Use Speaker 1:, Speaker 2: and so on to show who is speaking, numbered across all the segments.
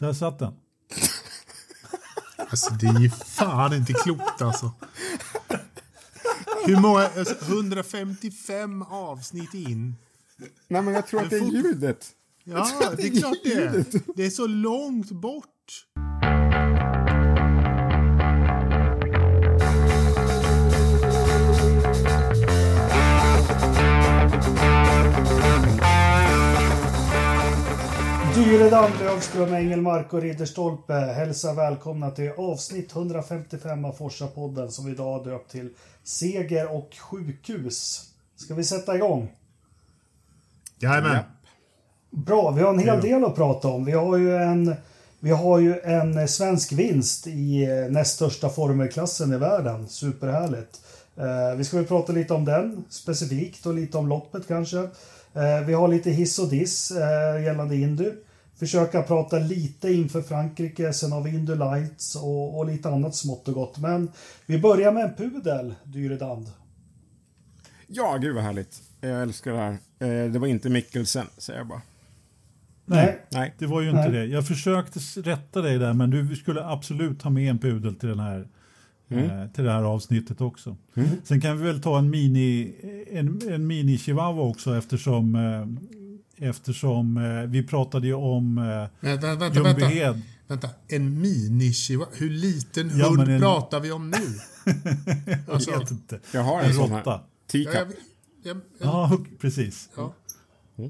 Speaker 1: Där satt den.
Speaker 2: Alltså det är ju fan inte klokt alltså. Hur många, alltså, 155 avsnitt in.
Speaker 3: Nej, men jag tror att det är ljudet.
Speaker 2: Ja, det är klart det är. Det är så långt bort.
Speaker 4: Dyredam, Löfström, Engelmark och Ridderstolpe hälsar välkomna till avsnitt 155 av Forsa-podden som vi idag har döpt till Seger och sjukhus. Ska vi sätta igång?
Speaker 2: Jajamän.
Speaker 3: Ja.
Speaker 4: Bra, vi har en hel del att prata om. Vi har ju en, vi har ju en svensk vinst i näst största formelklassen i världen. Superhärligt. Eh, vi ska väl prata lite om den specifikt och lite om loppet kanske. Eh, vi har lite hiss och diss eh, gällande Indy. Försöka prata lite inför Frankrike, sen har vi Indy Lights och, och lite annat smått och gott. Men vi börjar med en pudel, Dyredand.
Speaker 3: Ja, gud vad härligt. Jag älskar det här. Eh, Det var inte Mikkelsen, säger jag bara.
Speaker 1: Nej,
Speaker 3: Nej.
Speaker 1: det var ju inte
Speaker 4: Nej.
Speaker 1: det. Jag försökte rätta dig där, men du skulle absolut ha med en pudel till, den här,
Speaker 3: Mm.
Speaker 1: eh, till det här avsnittet också. Sen kan vi väl ta en mini, en, en mini chihuahua också eftersom, eh, eftersom eh, vi pratade ju om eh,
Speaker 2: Vänta, vänta, vänta.
Speaker 1: Ljungbyhed.
Speaker 2: vänta. En mini Hur liten
Speaker 1: Ja,
Speaker 2: hund
Speaker 1: en-
Speaker 2: pratar vi om nu?
Speaker 1: Jag
Speaker 2: Alltså,
Speaker 1: vet inte.
Speaker 3: Jag har en,
Speaker 1: En
Speaker 3: sån här.
Speaker 1: råtta.
Speaker 2: Ja,
Speaker 3: Teacup.
Speaker 2: jag, jag, jag,
Speaker 1: Ja, precis.
Speaker 2: ja.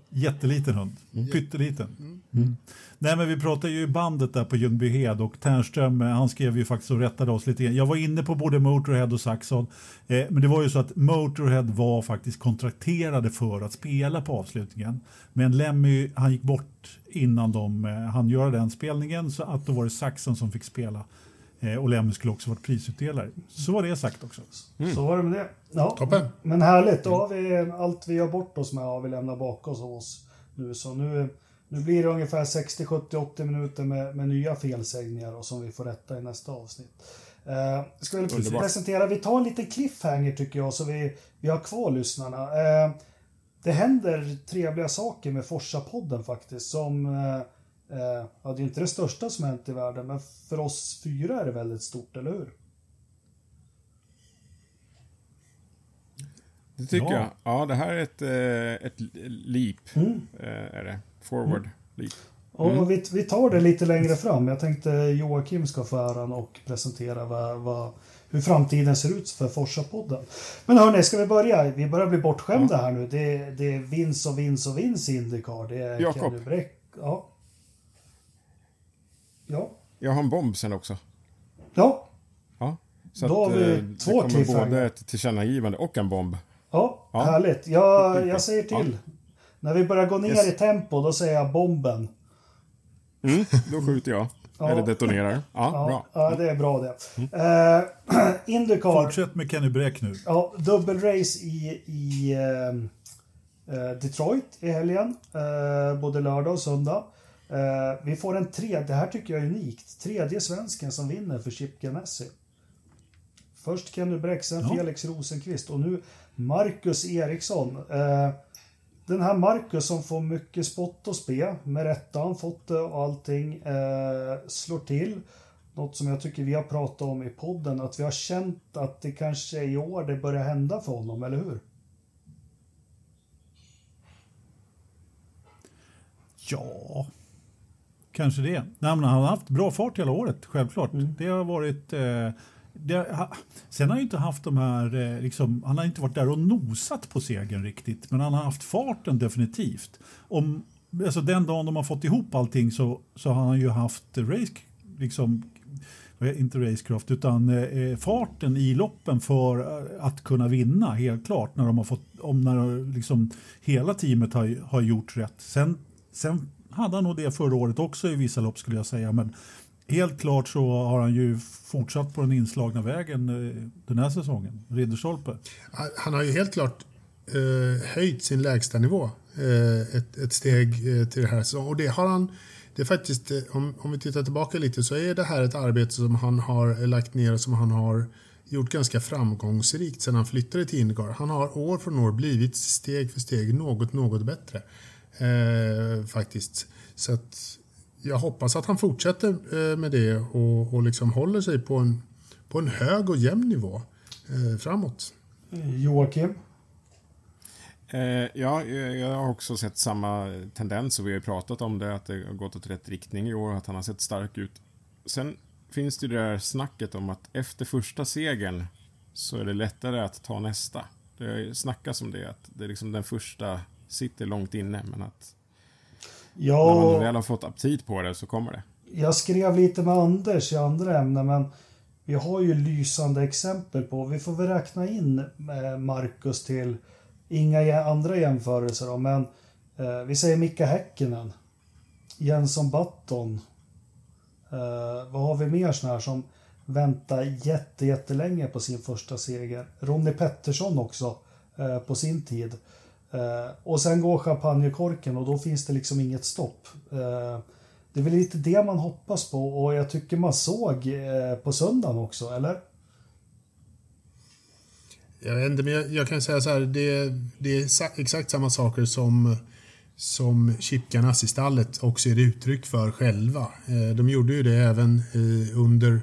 Speaker 1: Jätteliten hund. Pytteliten. Mm. Nej, men vi pratade ju i bandet där på Ljungbyhed och Ternström, eh, han skrev ju faktiskt och rättade oss lite grann. Jag var inne på både Motorhead och Saxon, eh, men det var ju så att Motorhead var faktiskt kontrakterade för att spela på avslutningen. Men Lemmy, han gick bort innan de eh, hann göra den spelningen, så att då var det Saxon som fick spela. Eh, och Lemmy skulle också varit prisutdelare. Så var det sagt också.
Speaker 4: Så var det med det. Ja.
Speaker 2: Toppen.
Speaker 4: Men härligt, då har vi allt vi har bort oss med har vi lämnat bakom oss nu. Så nu, nu blir det ungefär 60, 70, 80 minuter med, med nya felsägningar och som vi får rätta i nästa avsnitt. Eh, ska vi presentera, vi tar en liten cliffhanger tycker jag så vi, vi har kvar lyssnarna. Eh, det händer trevliga saker med Forsa-podden faktiskt som eh, eh, Ja, det är inte det största som hänt i världen, men för oss fyra är det väldigt stort, eller hur?
Speaker 3: Det tycker
Speaker 1: Ja.
Speaker 3: jag. Ja, det här är ett, eh, ett leap. eh, Är det. Forward leap.
Speaker 4: Och vi, vi tar det lite längre fram. Jag tänkte Joakim ska få äran och presentera vad, vad, hur framtiden ser ut för Forsa-podden. Men hörni, ska vi börja? Vi börjar bli bortskämda här nu. Det, det är vins och vins och vins i Indycar. Det är
Speaker 3: Jakob.
Speaker 4: Kenny Bräck. Ja. Ja.
Speaker 3: Jag har en bomb sen också.
Speaker 4: Ja.
Speaker 3: Ja. Så
Speaker 4: Då
Speaker 3: att,
Speaker 4: har vi
Speaker 3: eh,
Speaker 4: två
Speaker 3: det kommer både ett tillkännagivande och en bomb.
Speaker 4: Ja,
Speaker 3: Ja.
Speaker 4: härligt. Jag, jag säger till. När vi börjar gå ner
Speaker 3: Yes.
Speaker 4: i tempo, då säger jag bomben.
Speaker 3: Mm, då skjuter jag.
Speaker 4: Ja.
Speaker 3: Eller detonerar. Ja,
Speaker 4: Ja,
Speaker 3: bra.
Speaker 4: ja det är bra det. Eh, Indycar.
Speaker 1: Fortsätt med Kenny Bräck nu.
Speaker 4: Ja, dubbelrace i, i eh, Detroit i helgen. Eh, både lördag och söndag. Eh, vi får en tredje, det här tycker jag är unikt, tredje svensken som vinner för Chip Ganassi. Först Kenny Bräck, sen
Speaker 1: Ja.
Speaker 4: Felix Rosenqvist och nu Marcus Eriksson. Eh, den här Marcus som får mycket spott och spe, med rätta han fått det och allting, eh, slår till. Något som jag tycker vi har pratat om i podden, att vi har känt att det kanske är i år det börjar hända för honom, eller hur?
Speaker 1: Ja, kanske det. Nej, han har haft bra fart hela året, självklart. Det har varit... Eh, det, ha, sen har han ju inte haft de här... Eh, liksom, han har inte varit där och nosat på segern riktigt, men han har haft farten definitivt. Om, alltså den dagen de har fått ihop allting så, så har han ju haft race... Liksom, inte racecraft, utan eh, farten i loppen för eh, att kunna vinna, helt klart. När de har fått, om när liksom hela teamet har, har gjort rätt. Sen, sen hade han nog det förra året också i vissa lopp skulle jag säga. Men helt klart så har han ju fortsatt på den inslagna vägen eh, den här säsongen. Ridderstolpe.
Speaker 2: Han har ju helt klart eh, höjt sin lägsta nivå eh, ett, ett steg eh, till det här säsongen. Och det har han, det är faktiskt, eh, om, om vi tittar tillbaka lite så är det här ett arbete som han har lagt ner och som han har gjort ganska framgångsrikt sedan han flyttade till Indycar. Han har år från år blivit steg för steg något, något bättre. Eh, faktiskt. Så att jag hoppas att han fortsätter eh, med det och, och liksom håller sig på en, på en hög och jämn nivå eh, framåt.
Speaker 4: Joakim?
Speaker 3: Eh, ja, jag har också sett samma tendens och vi har ju pratat om det, att det har gått åt rätt riktning i år, att han har sett stark ut. Sen finns det ju det där snacket om att efter första segern så är det lättare att ta nästa. Det snackas om det, att det är liksom den första sitter långt inne, men att ja, när man väl har fått aptit på det så kommer det.
Speaker 4: Jag skrev lite med Anders i andra ämnen, men vi har ju lysande exempel på, vi får väl räkna in eh, Marcus till, inga andra jämförelser då, men eh, vi säger Mika Häkkinen, Jensson Button, eh, vad har vi mer sån här som väntar jätte, jättelänge på sin första seger? Ronny Pettersson också eh, på sin tid. Eh, och sen går champagnekorken och då finns det liksom inget stopp. Eh, det är väl lite det man hoppas på och jag tycker man såg eh, på söndagen också, eller?
Speaker 2: Jag vet inte, men jag, jag kan säga så här. Det, det, är exakt samma saker som, som Chip Ganassi stallet också ger uttryck för själva. Eh, de gjorde ju det även eh, under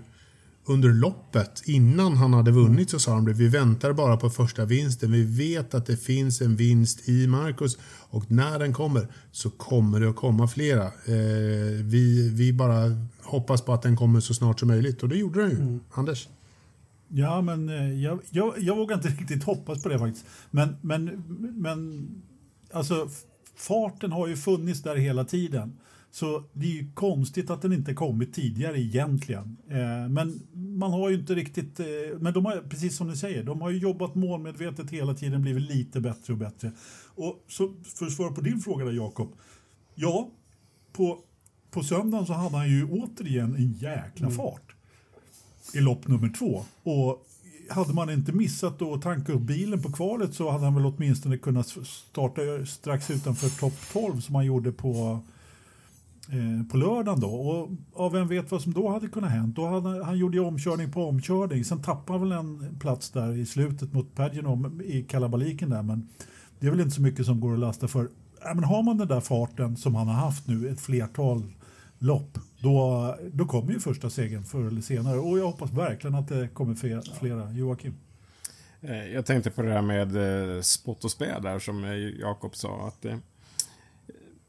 Speaker 2: under loppet, innan han hade vunnit, så sa de det. Vi väntar bara på första vinsten. Vi vet att det finns en vinst i Marcus och när den kommer så kommer det att komma flera. Eh, vi, vi bara hoppas på att den kommer så snart som möjligt och det gjorde den ju. Mm. Anders?
Speaker 1: Ja, men eh, jag, jag, jag vågar inte riktigt hoppas på det faktiskt. Men, men, men alltså, farten har ju funnits där hela tiden. Så det är ju konstigt att den inte kommit tidigare egentligen. Eh, men man har ju inte riktigt, eh, men de har, precis som ni säger, de har ju jobbat målmedvetet hela tiden, blivit lite bättre och bättre. Och så, för att svara på din fråga där Jakob. Ja, på, på söndagen så hade han ju återigen en jäkla mm. fart i lopp nummer två. Och hade man inte missat att tanka upp bilen på kvalet så hade han väl åtminstone kunnat starta strax utanför topp 12 som han gjorde på på lördagen då. Och ja, vem vet vad som då hade kunnat hänt. Då hade, han gjorde ju omkörning på omkörning. Sen tappade han väl en plats där i slutet mot Pagino i kalabaliken där. Men det är väl inte så mycket som går att lasta för. Ja, men har man den där farten som han har haft nu ett flertal lopp. Då, då kommer ju första segern förr eller senare. Och jag hoppas verkligen att det kommer flera. Joakim?
Speaker 3: Eh, jag tänkte på det här med eh, spott och spä där som Jakob sa. att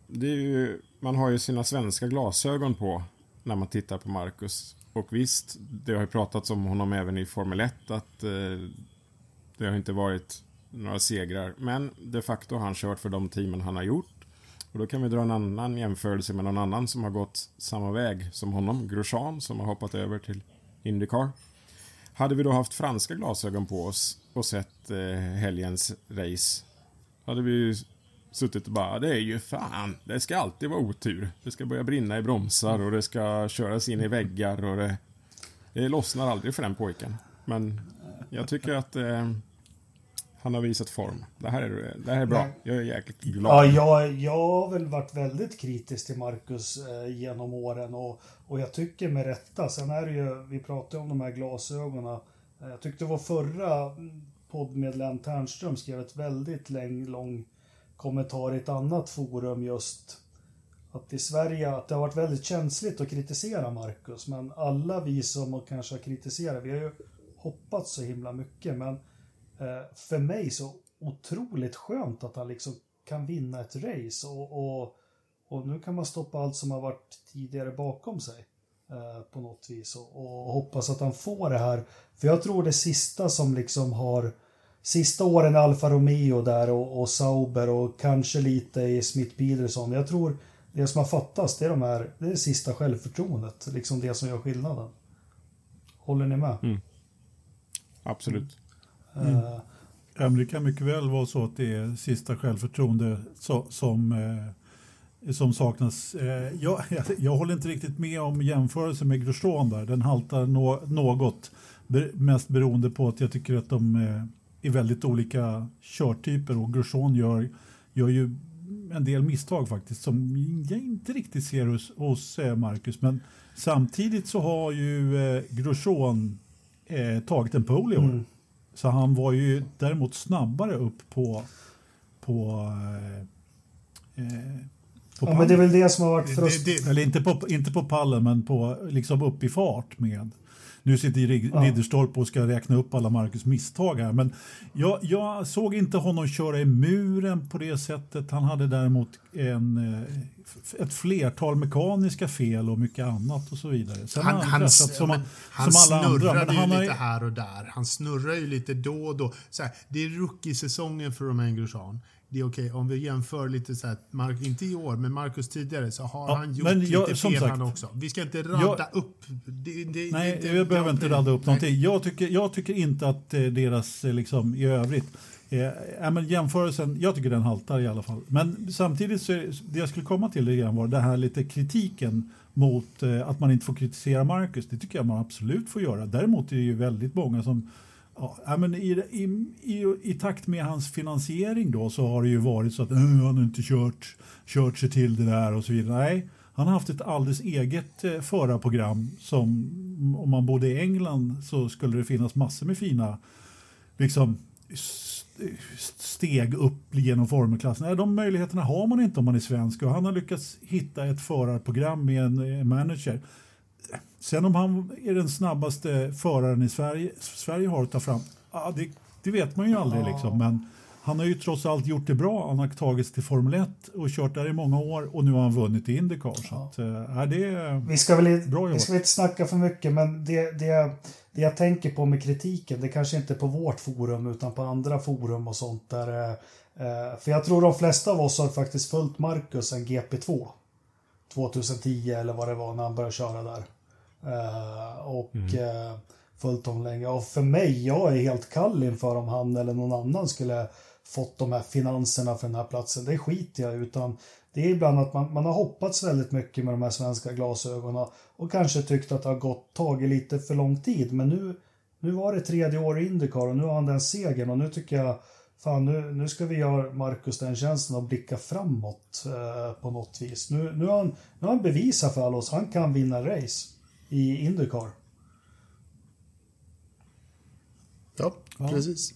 Speaker 3: det är ju, man har ju sina svenska glasögon på när man tittar på Marcus. Och visst, det har ju pratats om honom även i Formel 1 att eh, det har inte varit några segrar. Men de facto har han kört för de teamen han har gjort. Och då kan vi dra en annan jämförelse med någon annan som har gått samma väg som honom, Grosjean, som har hoppat över till Indycar. Hade vi då haft franska glasögon på oss och sett eh, helgens race hade vi ju suttit och bara, det är ju fan, det ska alltid vara otur. Det ska börja brinna i bromsar och det ska köras in i väggar och det, det lossnar aldrig för den pojken. Men jag tycker att eh, han har visat form. Det här är, det här är bra. Jag är jäkligt glad.
Speaker 4: Ja, jag, jag har väl varit väldigt kritisk till Marcus eh, genom åren och, och jag tycker med rätta. Sen är det ju, vi pratade om de här glasögonen. Jag tyckte vår förra poddmedlem Ternström skrev ett väldigt läng, lång kommentar i ett annat forum just att i Sverige att det har varit väldigt känsligt att kritisera Marcus. Men alla vi som kanske har kritiserat, vi har ju hoppats så himla mycket. Men eh, för mig så otroligt skönt att han liksom kan vinna ett race. Och, och, och nu kan man stoppa allt som har varit tidigare bakom sig. Eh, på något vis. Och, och hoppas att han får det här. För jag tror det sista som liksom har sista åren i Alfa Romeo där och, och Sauber och kanske lite i Smith Peterson. Jag tror det som har fattats det är de här, det är det sista självförtroendet. Liksom det som gör skillnaden. Håller ni med?
Speaker 3: Mm. Absolut.
Speaker 1: Mm. Uh, ja, det kan mycket väl vara så att det är sista självförtroende så, som, eh, som saknas. Eh, jag, jag, jag, håller inte riktigt med om jämförelsen med Grosjean där. Den haltar no, något. Mest beroende på att jag tycker att de i väldigt olika körtyper och Grosjean gör, gör ju en del misstag faktiskt som jag inte riktigt ser hos, hos eh, Marcus. Men samtidigt så har ju eh, Grosjean eh, tagit en pole i år. Mm. Så han var ju däremot snabbare upp på, på eh, eh På
Speaker 4: Ja, men det är väl det som har varit
Speaker 2: Det,
Speaker 4: frust-
Speaker 2: det,
Speaker 1: Eller inte på, inte på pallen, men på, liksom upp i fart med. Nu sitter Rid-
Speaker 4: Ja.
Speaker 1: Ridderstolpe och ska räkna upp alla Marcus misstag här. Men jag, jag såg inte honom köra i muren på det sättet. Han hade däremot en, eh, ett flertal mekaniska fel och mycket annat och så vidare. Sen
Speaker 2: han,
Speaker 1: han
Speaker 2: han,
Speaker 1: som,
Speaker 2: men, han
Speaker 1: som alla andra.
Speaker 2: snurrade
Speaker 1: Men
Speaker 2: ju
Speaker 1: han har
Speaker 2: lite här och där. Han snurrar ju lite då och då. Så här, det är rookie-säsongen för Romain Grosjean. Det är okej om vi jämför lite så här, Mark, inte i år, men Marcus tidigare så har
Speaker 1: Ja,
Speaker 2: han gjort
Speaker 1: men jag-
Speaker 2: lite fel han också. Vi ska inte radda
Speaker 1: jag-
Speaker 2: upp. Det, det,
Speaker 1: Nej,
Speaker 2: det,
Speaker 1: jag behöver inte radda upp
Speaker 2: Nej.
Speaker 1: någonting. Jag tycker, jag tycker inte att eh, deras, eh, liksom, i övrigt, eh, men jämförelsen, jag tycker den haltar i alla fall. Men samtidigt så, det jag skulle komma till grann var det här lite kritiken mot eh, att man inte får kritisera Marcus. Det tycker jag man absolut får göra. Däremot är det ju väldigt många som Ja, men i, i, i, I takt med hans finansiering då så har det ju varit så att "Äh, han har inte kört, kört sig till det där och så vidare. Nej, han har haft ett alldeles eget eh, förarprogram som om man bodde i England så skulle det finnas massor med fina liksom, steg upp genom formelklassen. Nej, de möjligheterna har man inte om man är svensk och han har lyckats hitta ett förarprogram med en eh, manager. Sen om han är den snabbaste föraren i Sverige, Sverige har att ta fram, ja, det, det vet man ju aldrig. Liksom. Men han har ju trots allt gjort det bra. Han har tagits till Formel 1 och kört där i många år och nu har han vunnit i Indycar. Så att, äh, det är
Speaker 4: Vi ska, väl, inte-
Speaker 1: Bra jobbat.
Speaker 4: vi ska väl inte snacka för mycket, men det, det, det jag tänker på med kritiken, det kanske inte är på vårt forum utan på andra forum och sånt där. eh, eh, För jag tror de flesta av oss har faktiskt följt Marcus en GP2. 2010 eller vad det var när han började köra där. Eh, Och eh, följt honom länge. Och för mig, jag är helt kall inför om han eller någon annan skulle fått de här finanserna för den här platsen. Det skiter jag utan det är ibland att man, man har hoppats väldigt mycket med de här svenska glasögonen och kanske tyckt att det har gått, tagit lite för lång tid. Men nu, nu var det tredje år i Indycar och nu har han den segern och nu tycker jag Fan, nu, nu ska vi göra Marcus den tjänsten och blicka framåt eh, på något vis. Nu, nu, har han, nu har han bevisat för alla oss han kan vinna race i Indycar.
Speaker 2: Ja,
Speaker 1: Ja.
Speaker 2: precis.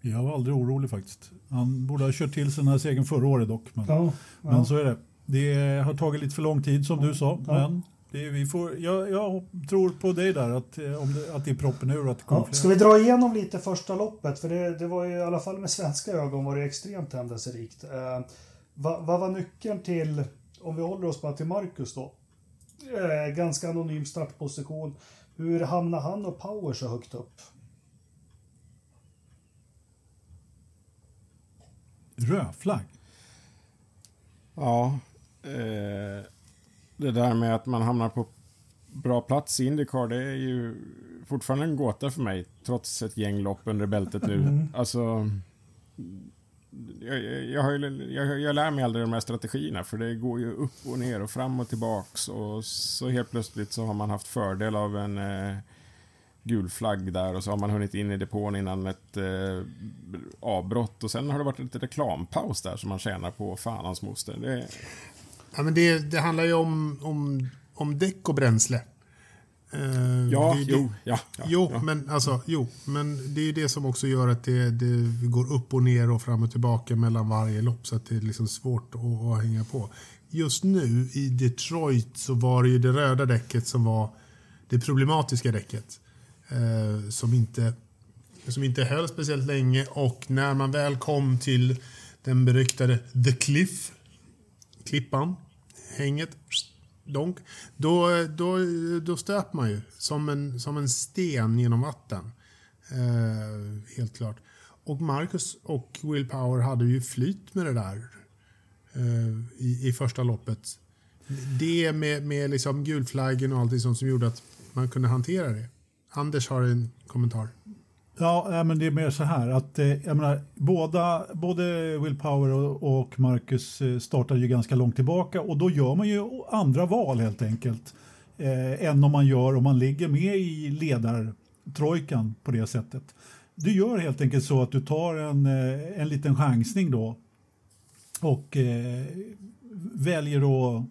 Speaker 1: Jag var aldrig orolig faktiskt. Han borde ha kört till sig den här segern förra året dock. Men,
Speaker 4: Ja,
Speaker 1: men
Speaker 4: ja.
Speaker 1: så är det. Det har tagit lite för lång tid som du sa. Men det, vi får, jag, jag tror på dig där att, eh, om det, att det är proppen ur att det kommer
Speaker 4: Ja, ska vi dra igenom lite första loppet? För det, det var ju i alla fall med svenska ögon var det extremt händelserikt. Eh, vad, vad var nyckeln till, om vi håller oss bara till Marcus då? Eh, ganska anonym startposition. Hur hamnar han och Power så högt upp?
Speaker 1: Rödflagg?
Speaker 3: Ja. Eh, det där med att man hamnar på bra plats i Indycar, det är ju fortfarande en gåta för mig, trots ett gäng lopp under bältet nu. Alltså... Jag, jag, jag, jag lär mig aldrig de här strategierna, för det går ju upp och ner och fram och tillbaks. Och så helt plötsligt så har man haft fördel av en eh, gul flagg där och så har man hunnit in i depån innan ett eh, avbrott. Och sen har det varit lite reklampaus där som man tjänar på fan hans moster. Det,
Speaker 2: Ja, men det, det handlar ju om, om, om däck och bränsle. Eh,
Speaker 3: ja,
Speaker 2: det,
Speaker 3: jo, ja. ja,
Speaker 2: Jo,
Speaker 3: ja.
Speaker 2: men alltså, jo, men det är ju det som också gör att det, det går upp och ner och fram och tillbaka mellan varje lopp så att det är liksom svårt att, att hänga på. Just nu i Detroit så var det ju det röda däcket som var det problematiska däcket. Eh, som, inte, som inte höll speciellt länge och när man väl kom till den beryktade The Cliff, klippan, hänget, donk, då, då, då stöp man ju som en, som en sten genom vatten. Eh, helt klart. Och Marcus och Will Power hade ju flyt med det där eh, i, i första loppet. Det med, med liksom gulflaggen och allting sånt som gjorde att man kunde hantera det. Anders har en kommentar.
Speaker 1: Ja, men det är mer så här att eh, jag menar, båda, både Will Power och, Marcus eh, startade ju ganska långt tillbaka och då gör man ju andra val helt enkelt. Eh, än om man gör om man ligger med i ledartrojkan på det sättet. Du gör helt enkelt så att du tar en, eh, en liten chansning då och eh, väljer att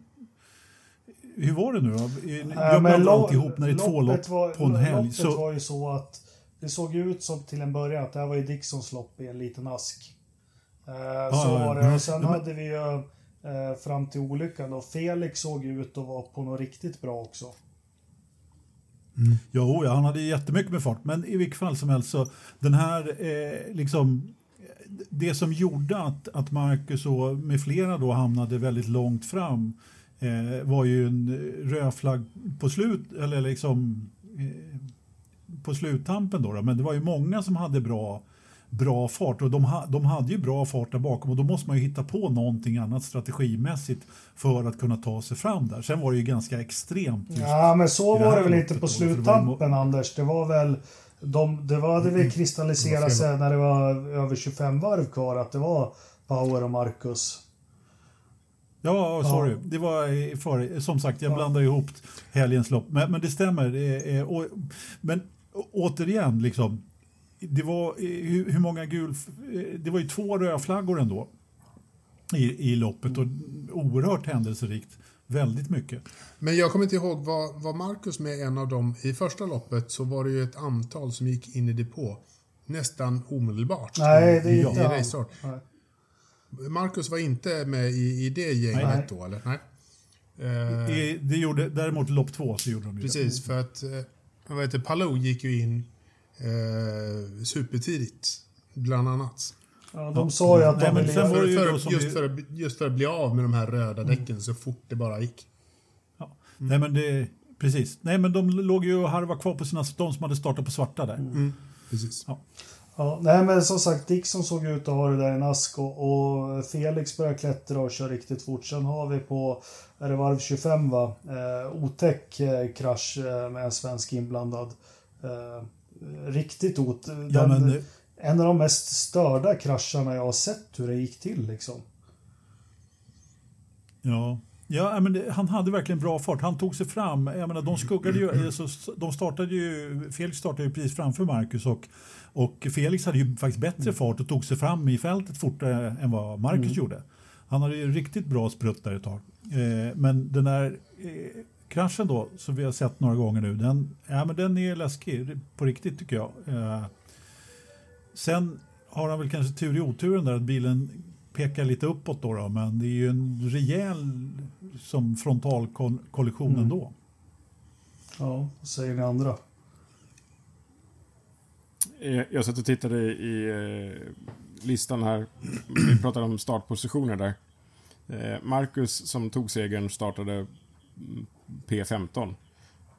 Speaker 1: hur var det nu då? Jag blandar alltihop när det är två lopp på en helg.
Speaker 4: Loppet
Speaker 1: Så,
Speaker 4: var ju så att det såg ut som till en början att det här var ju Dixons lopp i en liten ask. Eh, så
Speaker 1: ja,
Speaker 4: var det. Och sen hade vi ju eh, fram till olyckan. Och Felix såg ju ut att vara på något riktigt bra också.
Speaker 1: Mm. Jo, ja, han hade jättemycket med fart, men i vilket fall som helst så den här eh, liksom det som gjorde att, att Marcus och med flera då hamnade väldigt långt fram eh, var ju en röd flagg på slut, eller liksom eh, på sluttampen då, då, men det var ju många som hade bra bra fart och de, ha, de hade ju bra fart där bakom och då måste man ju hitta på någonting annat strategimässigt för att kunna ta sig fram där. Sen var det ju ganska extremt.
Speaker 4: Ja, men så var det väl inte på sluttampen, Anders. Det var väl de, det var, hade väl kristalliserat sig när det var över 25 varv kvar att det var Power och Marcus.
Speaker 1: Ja, sorry. Ja. Det var för, som sagt, jag ja. blandar ihop helgens lopp. Men, men det stämmer. Det och, men återigen, liksom, det var hur, hur många gul... Det var ju två rödflaggor ändå i, i loppet och oerhört händelserikt. Väldigt mycket.
Speaker 2: Men jag kommer inte ihåg, var, var Marcus med en av dem? I första loppet så var det ju ett antal som gick in i depå nästan omedelbart.
Speaker 4: Nej, det är inte
Speaker 2: han. Marcus var inte med i, i det gänget Nej. då, eller? Nej.
Speaker 1: Det, det gjorde, däremot lopp två så gjorde de
Speaker 2: det. Precis, för att eh, vad heter, Palou gick ju in eh, supertidigt, bland annat.
Speaker 4: Ja, de sa ju att de
Speaker 2: ville... För, för, för, just, för, just för att bli av med de här röda däcken mm. så fort det bara gick.
Speaker 1: Ja. Mm. Nej, men det, precis. Nej, men de låg ju och harvade kvar på sina... De som hade startat på svarta där.
Speaker 2: Mm. Precis.
Speaker 4: Ja. Ja, nej men som sagt, Dixon såg ut att ha det där i en ask och, och, Felix börjar klättra och köra riktigt fort. Sen har vi på, är det varv 25 va, eh, otäck eh, krasch eh, med en svensk inblandad. Eh, riktigt ot... Ja, men, en av de mest störda krascherna jag har sett hur det gick till liksom.
Speaker 1: Ja, Ja, men det, han hade verkligen bra fart. Han tog sig fram. Jag menar, de skuggade ju, alltså, de startade ju, Felix startade ju precis framför Marcus och, och Felix hade ju faktiskt bättre fart och tog sig fram i fältet fortare än vad Marcus mm. gjorde. Han hade ju riktigt bra sprutt där ett tag. Eh, men den där eh, kraschen då, som vi har sett några gånger nu, den, ja, men den är läskig på riktigt tycker jag. Eh, sen har han väl kanske tur i oturen där att bilen pekar lite uppåt då, då men det är ju en rejäl som frontalkollision mm. ändå.
Speaker 4: Ja, vad säger ni andra?
Speaker 3: Eh, jag satt och tittade i eh, listan här. Vi pratade om startpositioner där. Eh, Marcus som tog segern startade P15.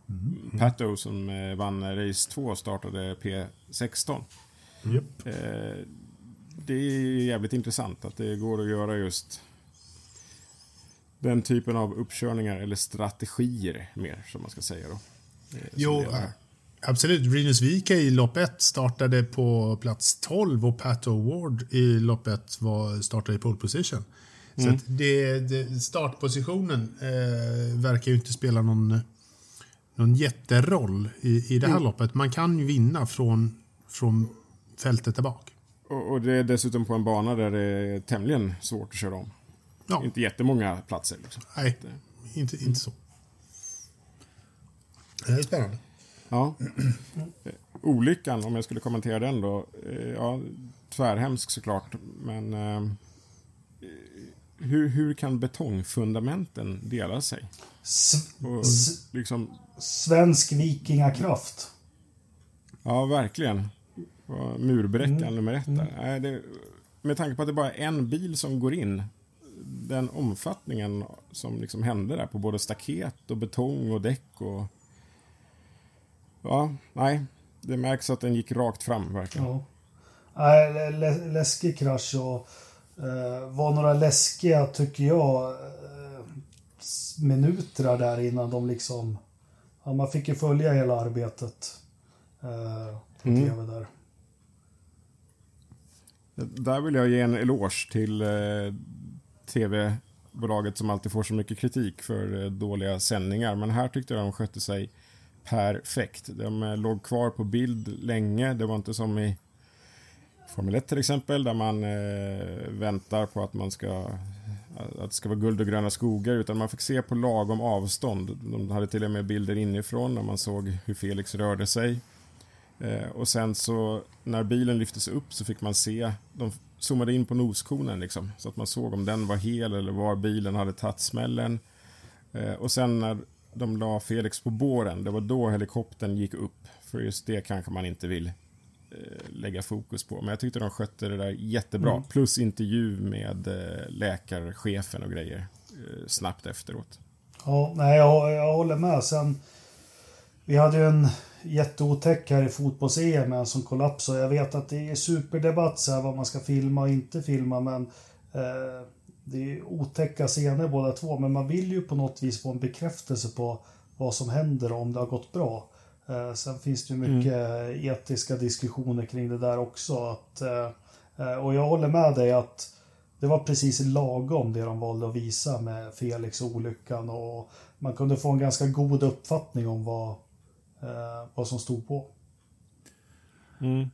Speaker 3: Mm. Pato som vann race 2 startade P16.
Speaker 1: Yep.
Speaker 3: Det är jävligt intressant att det går att göra just den typen av uppkörningar eller strategier mer, som man ska säga då.
Speaker 2: Eh, jo, absolut. Rinus VK i lopp 1 startade på plats 12 och Pat O'Ward i lopp 1 startade i pole position. Mm. Så det, det, startpositionen eh, verkar ju inte spela någon, någon jätteroll i, i det här mm. loppet. Man kan ju vinna från, från fältet där bak.
Speaker 3: Och, och det är dessutom på en bana där det är tämligen svårt att köra om. Ja. Inte jättemånga platser. Liksom.
Speaker 2: Nej, inte, inte så. Det är spännande.
Speaker 3: Ja. Olyckan, om jag skulle kommentera den då. Eh, ja, tvärhemsk såklart, men eh, hur, hur kan betongfundamenten dela sig?
Speaker 4: Och, liksom... Svensk vikingakraft.
Speaker 3: Ja, verkligen. Murbräckan mm. nummer ett där. Mm. Det, med tanke på att det bara är en bil som går in den omfattningen som liksom hände där på både staket och betong och däck och... Ja, nej. Det märks att den gick rakt fram verkligen. Ja.
Speaker 4: Nej, lä läskig krasch och eh, var några läskiga, tycker jag, eh, minuter där innan de liksom... Ja, man fick ju följa hela arbetet eh, på mm. tv där.
Speaker 3: Där vill jag ge en eloge till eh, tv-bolaget som alltid får så mycket kritik för eh, dåliga sändningar. Men här tyckte jag de skötte sig perfekt. De eh, låg kvar på bild länge. Det var inte som i Formel 1 till exempel, där man eh, väntar på att man ska att det ska vara guld och gröna skogar, utan man fick se på lagom avstånd. De hade till och med bilder inifrån när man såg hur Felix rörde sig. Eh, och sen så när bilen lyftes upp så fick man se, de zoomade in på noskonen liksom, så att man såg om den var hel eller var bilen hade tagit smällen. Eh, och sen när de la Felix på båren, det var då helikoptern gick upp. För just det kanske man inte vill eh, lägga fokus på. Men jag tyckte de skötte det där jättebra. Mm. Plus intervju med eh, läkarchefen och grejer eh, snabbt efteråt.
Speaker 4: Ja, nej, jag, jag håller med. Sen, vi hade ju en jätteotäck här i fotbolls-EM med en som kollapsade. Jag vet att det är superdebatt så här, vad man ska filma och inte filma, men eh, det är otäcka scener båda två. Men man vill ju på något vis få en bekräftelse på vad som händer om det har gått bra. Eh, sen finns det ju mycket mm. etiska diskussioner kring det där också. Att, eh, eh, och jag håller med dig att det var precis lagom det de valde att visa med Felix och olyckan. Och man kunde få en ganska god uppfattning om vad, eh, vad som stod på.
Speaker 1: Mm.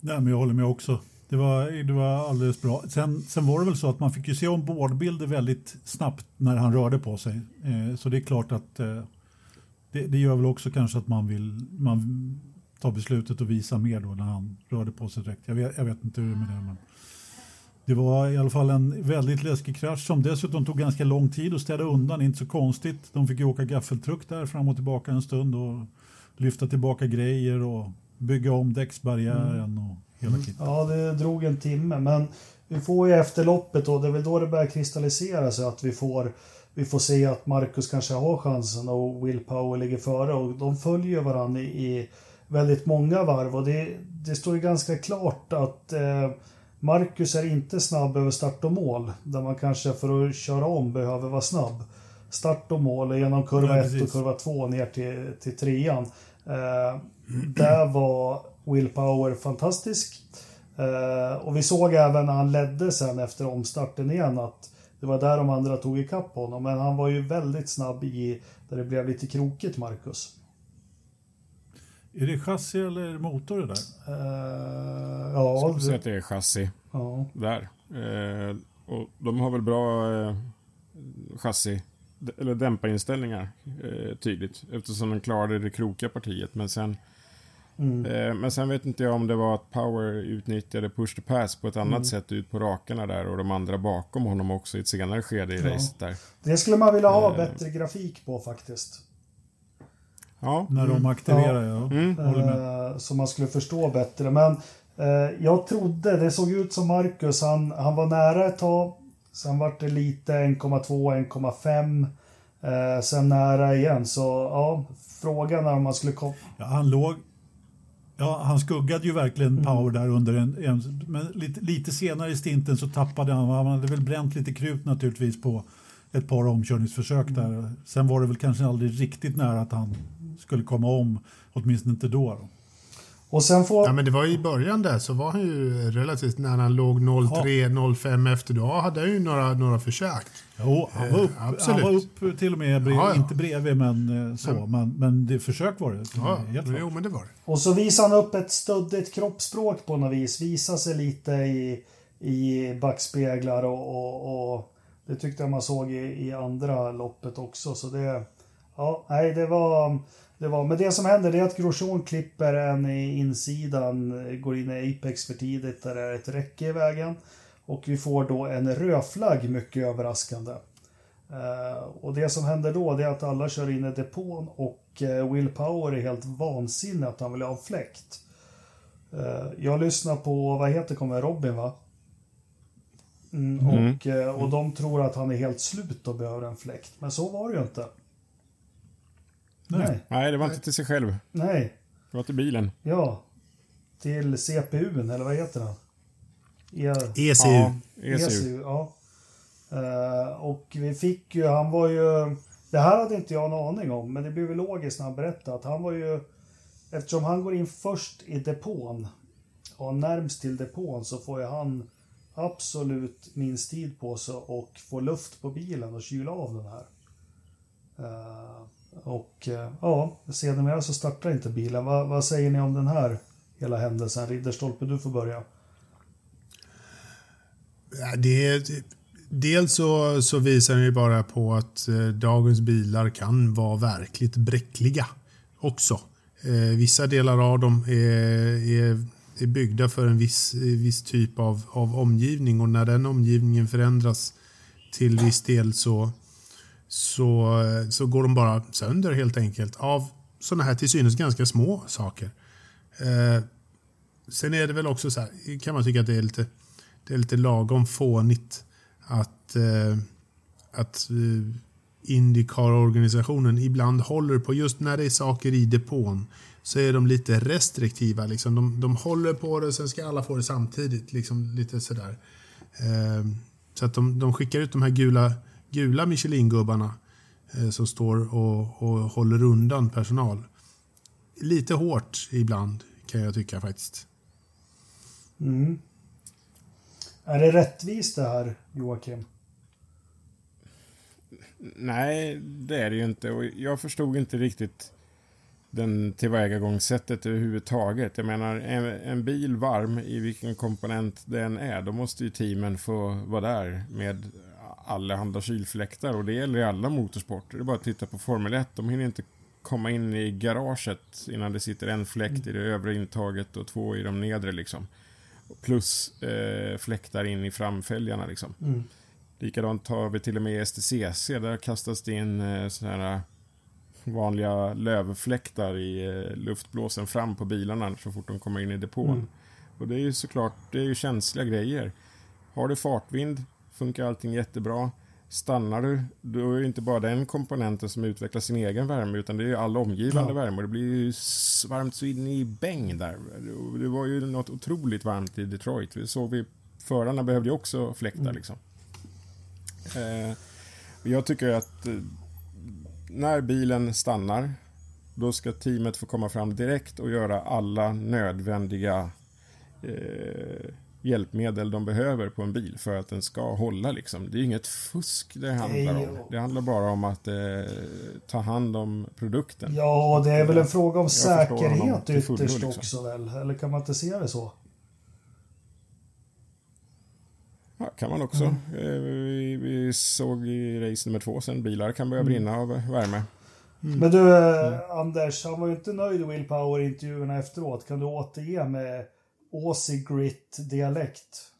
Speaker 1: Nej, men jag håller med också. Det var, det var alldeles bra. Sen, sen var det väl så att man fick ju se ombordbilder väldigt snabbt när han rörde på sig. Eh, så det är klart att eh, det, det, gör väl också kanske att man vill man tar beslutet att visa mer då när han rörde på sig direkt. Jag vet, jag vet inte hur det är med det. Men det var i alla fall en väldigt läskig krasch som dessutom tog ganska lång tid att städa undan. Inte så konstigt. De fick ju åka gaffeltruck där fram och tillbaka en stund och lyfta tillbaka grejer och bygga om däcksbarriären och hela kittet.
Speaker 4: Ja, det drog en timme, men vi får ju efter loppet då, det är väl då det börjar kristallisera sig att vi får vi får se att Marcus kanske har chansen och Will Power ligger före och de följer varandra i, i väldigt många varv och det, det står ju ganska klart att eh, Marcus är inte snabb över start och mål där man kanske för att köra om behöver vara snabb. Start och mål genom kurva 1 och kurva 2 ner till, till trean. Eh, där var Will Power fantastisk. Eh, och vi såg även när han ledde sen efter omstarten igen att det var där de andra tog ikapp honom. Men han var ju väldigt snabb i där det blev lite krokigt, Marcus.
Speaker 1: Är det chassi eller motor det där?
Speaker 3: Uh, ja. Jag skulle säga att det är chassi. Ja. Där. Uh, och de har väl bra uh, chassi eller dämparinställningar uh, tydligt eftersom de klarade det krokiga partiet. Men sen Mm. Eh, men sen vet inte jag om det var att Power utnyttjade push to pass på ett annat mm. sätt ut på rakarna där och de andra bakom honom också i ett senare skede i ja. racet där.
Speaker 4: Det skulle man vilja ha uh, bättre grafik på faktiskt.
Speaker 1: Ja. När de aktiverar, ja. Mm.
Speaker 4: Uh, så man skulle förstå bättre. Men uh, jag trodde, det såg ut som Marcus, han, han var nära ett tag. Sen vart det lite 1,2, 1,5. sen nära igen, så ja, frågan är om man skulle komma...
Speaker 1: Ja, han låg Ja, han skuggade ju verkligen mm. Power där under en, en men lite, lite, senare i stinten så tappade han, han hade väl bränt lite krut naturligtvis på ett par omkörningsförsök där. Mm. Sen var det väl kanske aldrig riktigt nära att han skulle komma om, åtminstone inte då. då.
Speaker 2: Och sen får... Ja, men det var i början där så var han ju relativt när han låg 03-05 efter. Då hade han ju några, några försök.
Speaker 1: Jo, han var upp, eh, han var upp till och med, brev, ja, ja. inte bredvid men eh, så. Ja. Men, men det försök var det.
Speaker 2: Ja, helt jo, men det var det.
Speaker 4: Och så visade han upp ett stöddigt kroppsspråk på något vis. Visade sig lite i, i backspeglar och, och, och det tyckte jag man såg i, i andra loppet också. Så det, ja, nej, det var det var. Men det som händer är att Grosjean klipper en i insidan, går in i Apex för tidigt där det är ett räcke i vägen. Och vi får då en rödflagg, mycket överraskande. Uh, och det som händer då är att alla kör in i depån och uh, Will Power är helt vansinnig att han vill ha en fläkt. Uh, jag lyssnar på, vad heter kommer Robin va? Mm, mm. Och, och de tror att han är helt slut och behöver en fläkt. Men så var det ju inte.
Speaker 3: Nej. Nej, det var inte till sig själv.
Speaker 4: Nej.
Speaker 3: Det var till bilen.
Speaker 4: Ja. Till CPUn, eller vad heter den?
Speaker 2: E ECU. Ja,
Speaker 4: ECU. ECU ja. Uh, och vi fick ju, han var ju... Det här hade inte jag en aning om, men det blev ju logiskt när han berättade att han var ju... Eftersom han går in först i depån och närmst till depån så får ju han absolut minst tid på sig och få luft på bilen och kyla av den här. Uh, och eh, ja, sedermera så startar inte bilen. Vad, vad säger ni om den här hela händelsen? Ridderstolpe, du får börja.
Speaker 2: Det, dels så, så visar den ju bara på att eh, dagens bilar kan vara verkligt bräckliga också. Eh, vissa delar av dem är, är, är byggda för en viss, eh, viss typ av, av omgivning och när den omgivningen förändras till viss del så, så, så går de bara sönder helt enkelt av sådana här till synes ganska små saker. Eh, sen är det väl också så här, kan man tycka att det är lite, det är lite lagom fånigt att, eh, att eh, Indycar-organisationen ibland håller på, just när det är saker i depån, så är de lite restriktiva. Liksom. De, de håller på det och sen ska alla få det samtidigt. Liksom, lite sådär. Eh, så att de, de skickar ut de här gula, gula Michelin-gubbarna eh, som står och, och håller undan personal. Lite hårt ibland, kan jag tycka faktiskt.
Speaker 4: Mm. Är det rättvist det här, Joakim?
Speaker 3: Nej, det är det ju inte. Och jag förstod inte riktigt den tillvägagångssättet överhuvudtaget. Jag menar, en, en bil varm i vilken komponent den är, då måste ju teamen få vara där med allehanda kylfläktar och det gäller i alla motorsporter. Det är bara att titta på Formel 1. De hinner inte komma in i garaget innan det sitter en fläkt i det övre intaget och två i de nedre liksom. Plus eh, fläktar in i framfälgarna liksom. Mm. Likadant har vi till och med STCC. Där kastas det in eh, sådana här vanliga lövfläktar i eh, luftblåsen fram på bilarna så fort de kommer in i depån. Mm. Och det är ju såklart, det är ju känsliga grejer. Har du fartvind funkar allting jättebra. Stannar du, då är det inte bara den komponenten som utvecklar sin egen värme utan det är all omgivande ja. värme. Det blir ju varmt så in i bäng där. Det var ju något otroligt varmt i Detroit. Vi såg vi förarna behövde ju också fläktar mm. liksom. Eh, jag tycker att eh, när bilen stannar då ska teamet få komma fram direkt och göra alla nödvändiga eh, hjälpmedel de behöver på en bil för att den ska hålla. Liksom. Det är inget fusk det handlar om. Det handlar bara om att eh, ta hand om produkten.
Speaker 4: Ja, det är väl en fråga om säkerhet ytterst fullo, liksom. också väl? Eller kan man inte se det så?
Speaker 3: Ja, kan man också. Mm. Eh, vi, vi, såg i race nummer två sen, bilar kan börja mm. brinna av värme.
Speaker 4: Mm. Men du, eh, mm. Anders, han var ju inte nöjd i Will Power-intervjuerna efteråt. Kan du återge med Aussie Grit-dialekt?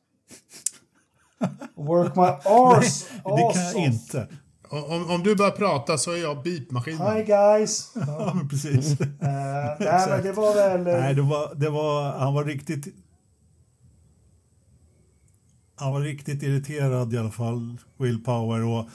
Speaker 4: Work my arse!
Speaker 1: Nej, det kan jag inte.
Speaker 2: Om, om, du börjar prata så är jag beepmaskinen.
Speaker 4: Hi guys!
Speaker 1: ja, men precis. uh,
Speaker 4: nej, men det var väl...
Speaker 1: Nej, det var, det var, han var riktigt han var riktigt irriterad i alla fall, Will Power. Och,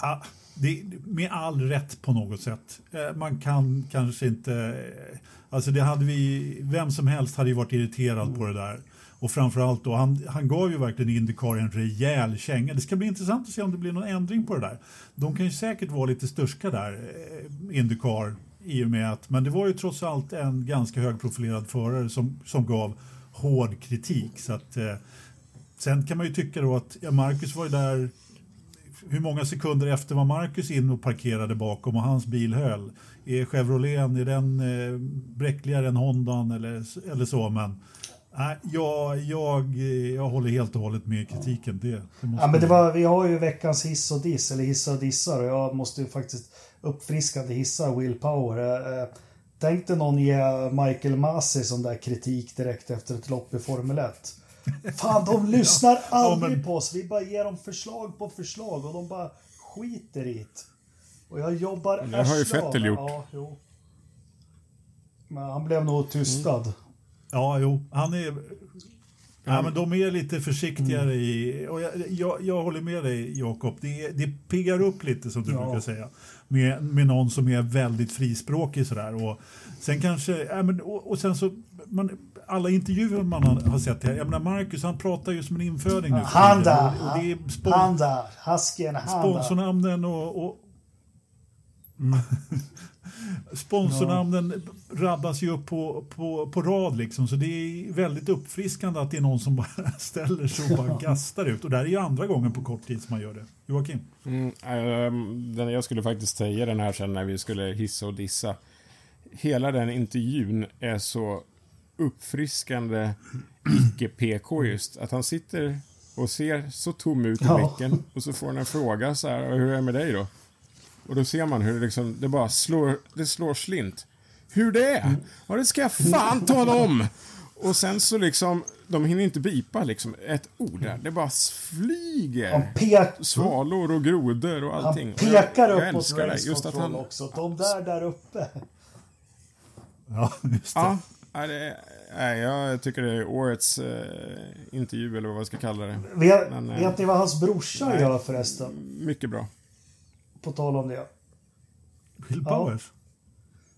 Speaker 1: ja, det, med all rätt på något sätt. Eh, man kan kanske inte... Eh, alltså det hade vi, vem som helst hade ju varit irriterad på det där. Och framförallt då, han, han gav ju verkligen Indycar en rejäl känga. Det ska bli intressant att se om det blir någon ändring på det där. De kan ju säkert vara lite störska där, eh, Indycar, i och med att, men det var ju trots allt en ganska högprofilerad förare som, som gav hård kritik. Så att, eh, Sen kan man ju tycka då att ja, Marcus var ju där hur många sekunder efter var Marcus in och parkerade bakom och hans bil höll. Är Chevroleten, är den eh, bräckligare än Hondan eller, eller så? Men nej, jag, jag, jag håller helt och hållet med kritiken. Det, det
Speaker 4: ja, men det var, vi har ju veckans hiss och diss, eller hissar och dissar och jag måste ju faktiskt uppfriskande hissa Will Power. Eh, eh tänkte någon ge Michael Masi sån där kritik direkt efter ett lopp i Formel 1. Fan, de lyssnar aldrig ja, men... på oss. Vi bara ger dem förslag på förslag och de bara skiter i det. Och jag jobbar
Speaker 3: Det har ju Fettel gjort.
Speaker 4: Ja, jo. Men han blev nog tystad. Mm.
Speaker 1: Ja, jo. Han är... Ja, men de är lite försiktigare mm. i... Och jag, jag, jag, håller med dig, Jakob. Det, det piggar upp lite, som du ja. brukar säga. Med, med någon som är väldigt frispråkig sådär. Och sen kanske... Ja, men, och, och sen så... Man, alla intervjuer man har sett jag menar Marcus han pratar ju som en inföding nu.
Speaker 4: Han där, han där, hasken, han
Speaker 1: Sponsornamnen och, och. Sponsornamnen ja. rabbas ju upp på, på, på rad liksom, så det är väldigt uppfriskande att det är någon som bara ställer sig och bara gastar ut. Och det här är ju andra gången på kort tid som man gör det. Joakim?
Speaker 3: Mm, äh, jag skulle faktiskt säga den här sen när vi skulle hissa och dissa. Hela den intervjun är så uppfriskande icke-PK just. Att han sitter och ser så tom ut i ja. blicken och så får han en fråga så här, hur är det med dig då? Och då ser man hur det liksom, det bara slår, det slår slint. hur det är. Ja, det ska jag fan tala om. Och sen så liksom, de hinner inte bipa liksom ett ord där. Det bara flyger.
Speaker 4: Han,
Speaker 3: Svalor och grodor och
Speaker 4: han
Speaker 3: allting. Och
Speaker 4: pekar
Speaker 3: jag, jag
Speaker 4: uppåt race
Speaker 3: Just att han...
Speaker 4: också. De där där uppe.
Speaker 1: Ja, just det.
Speaker 3: Ja, nej, det, nej, jag tycker det är årets eh, intervju eller vad jag ska kalla det.
Speaker 4: Vet,
Speaker 3: Men, eh,
Speaker 4: vet ni vad hans brorsa
Speaker 3: nej.
Speaker 4: gör förresten?
Speaker 3: Mycket bra.
Speaker 4: På tal om det.
Speaker 1: Bill Powers.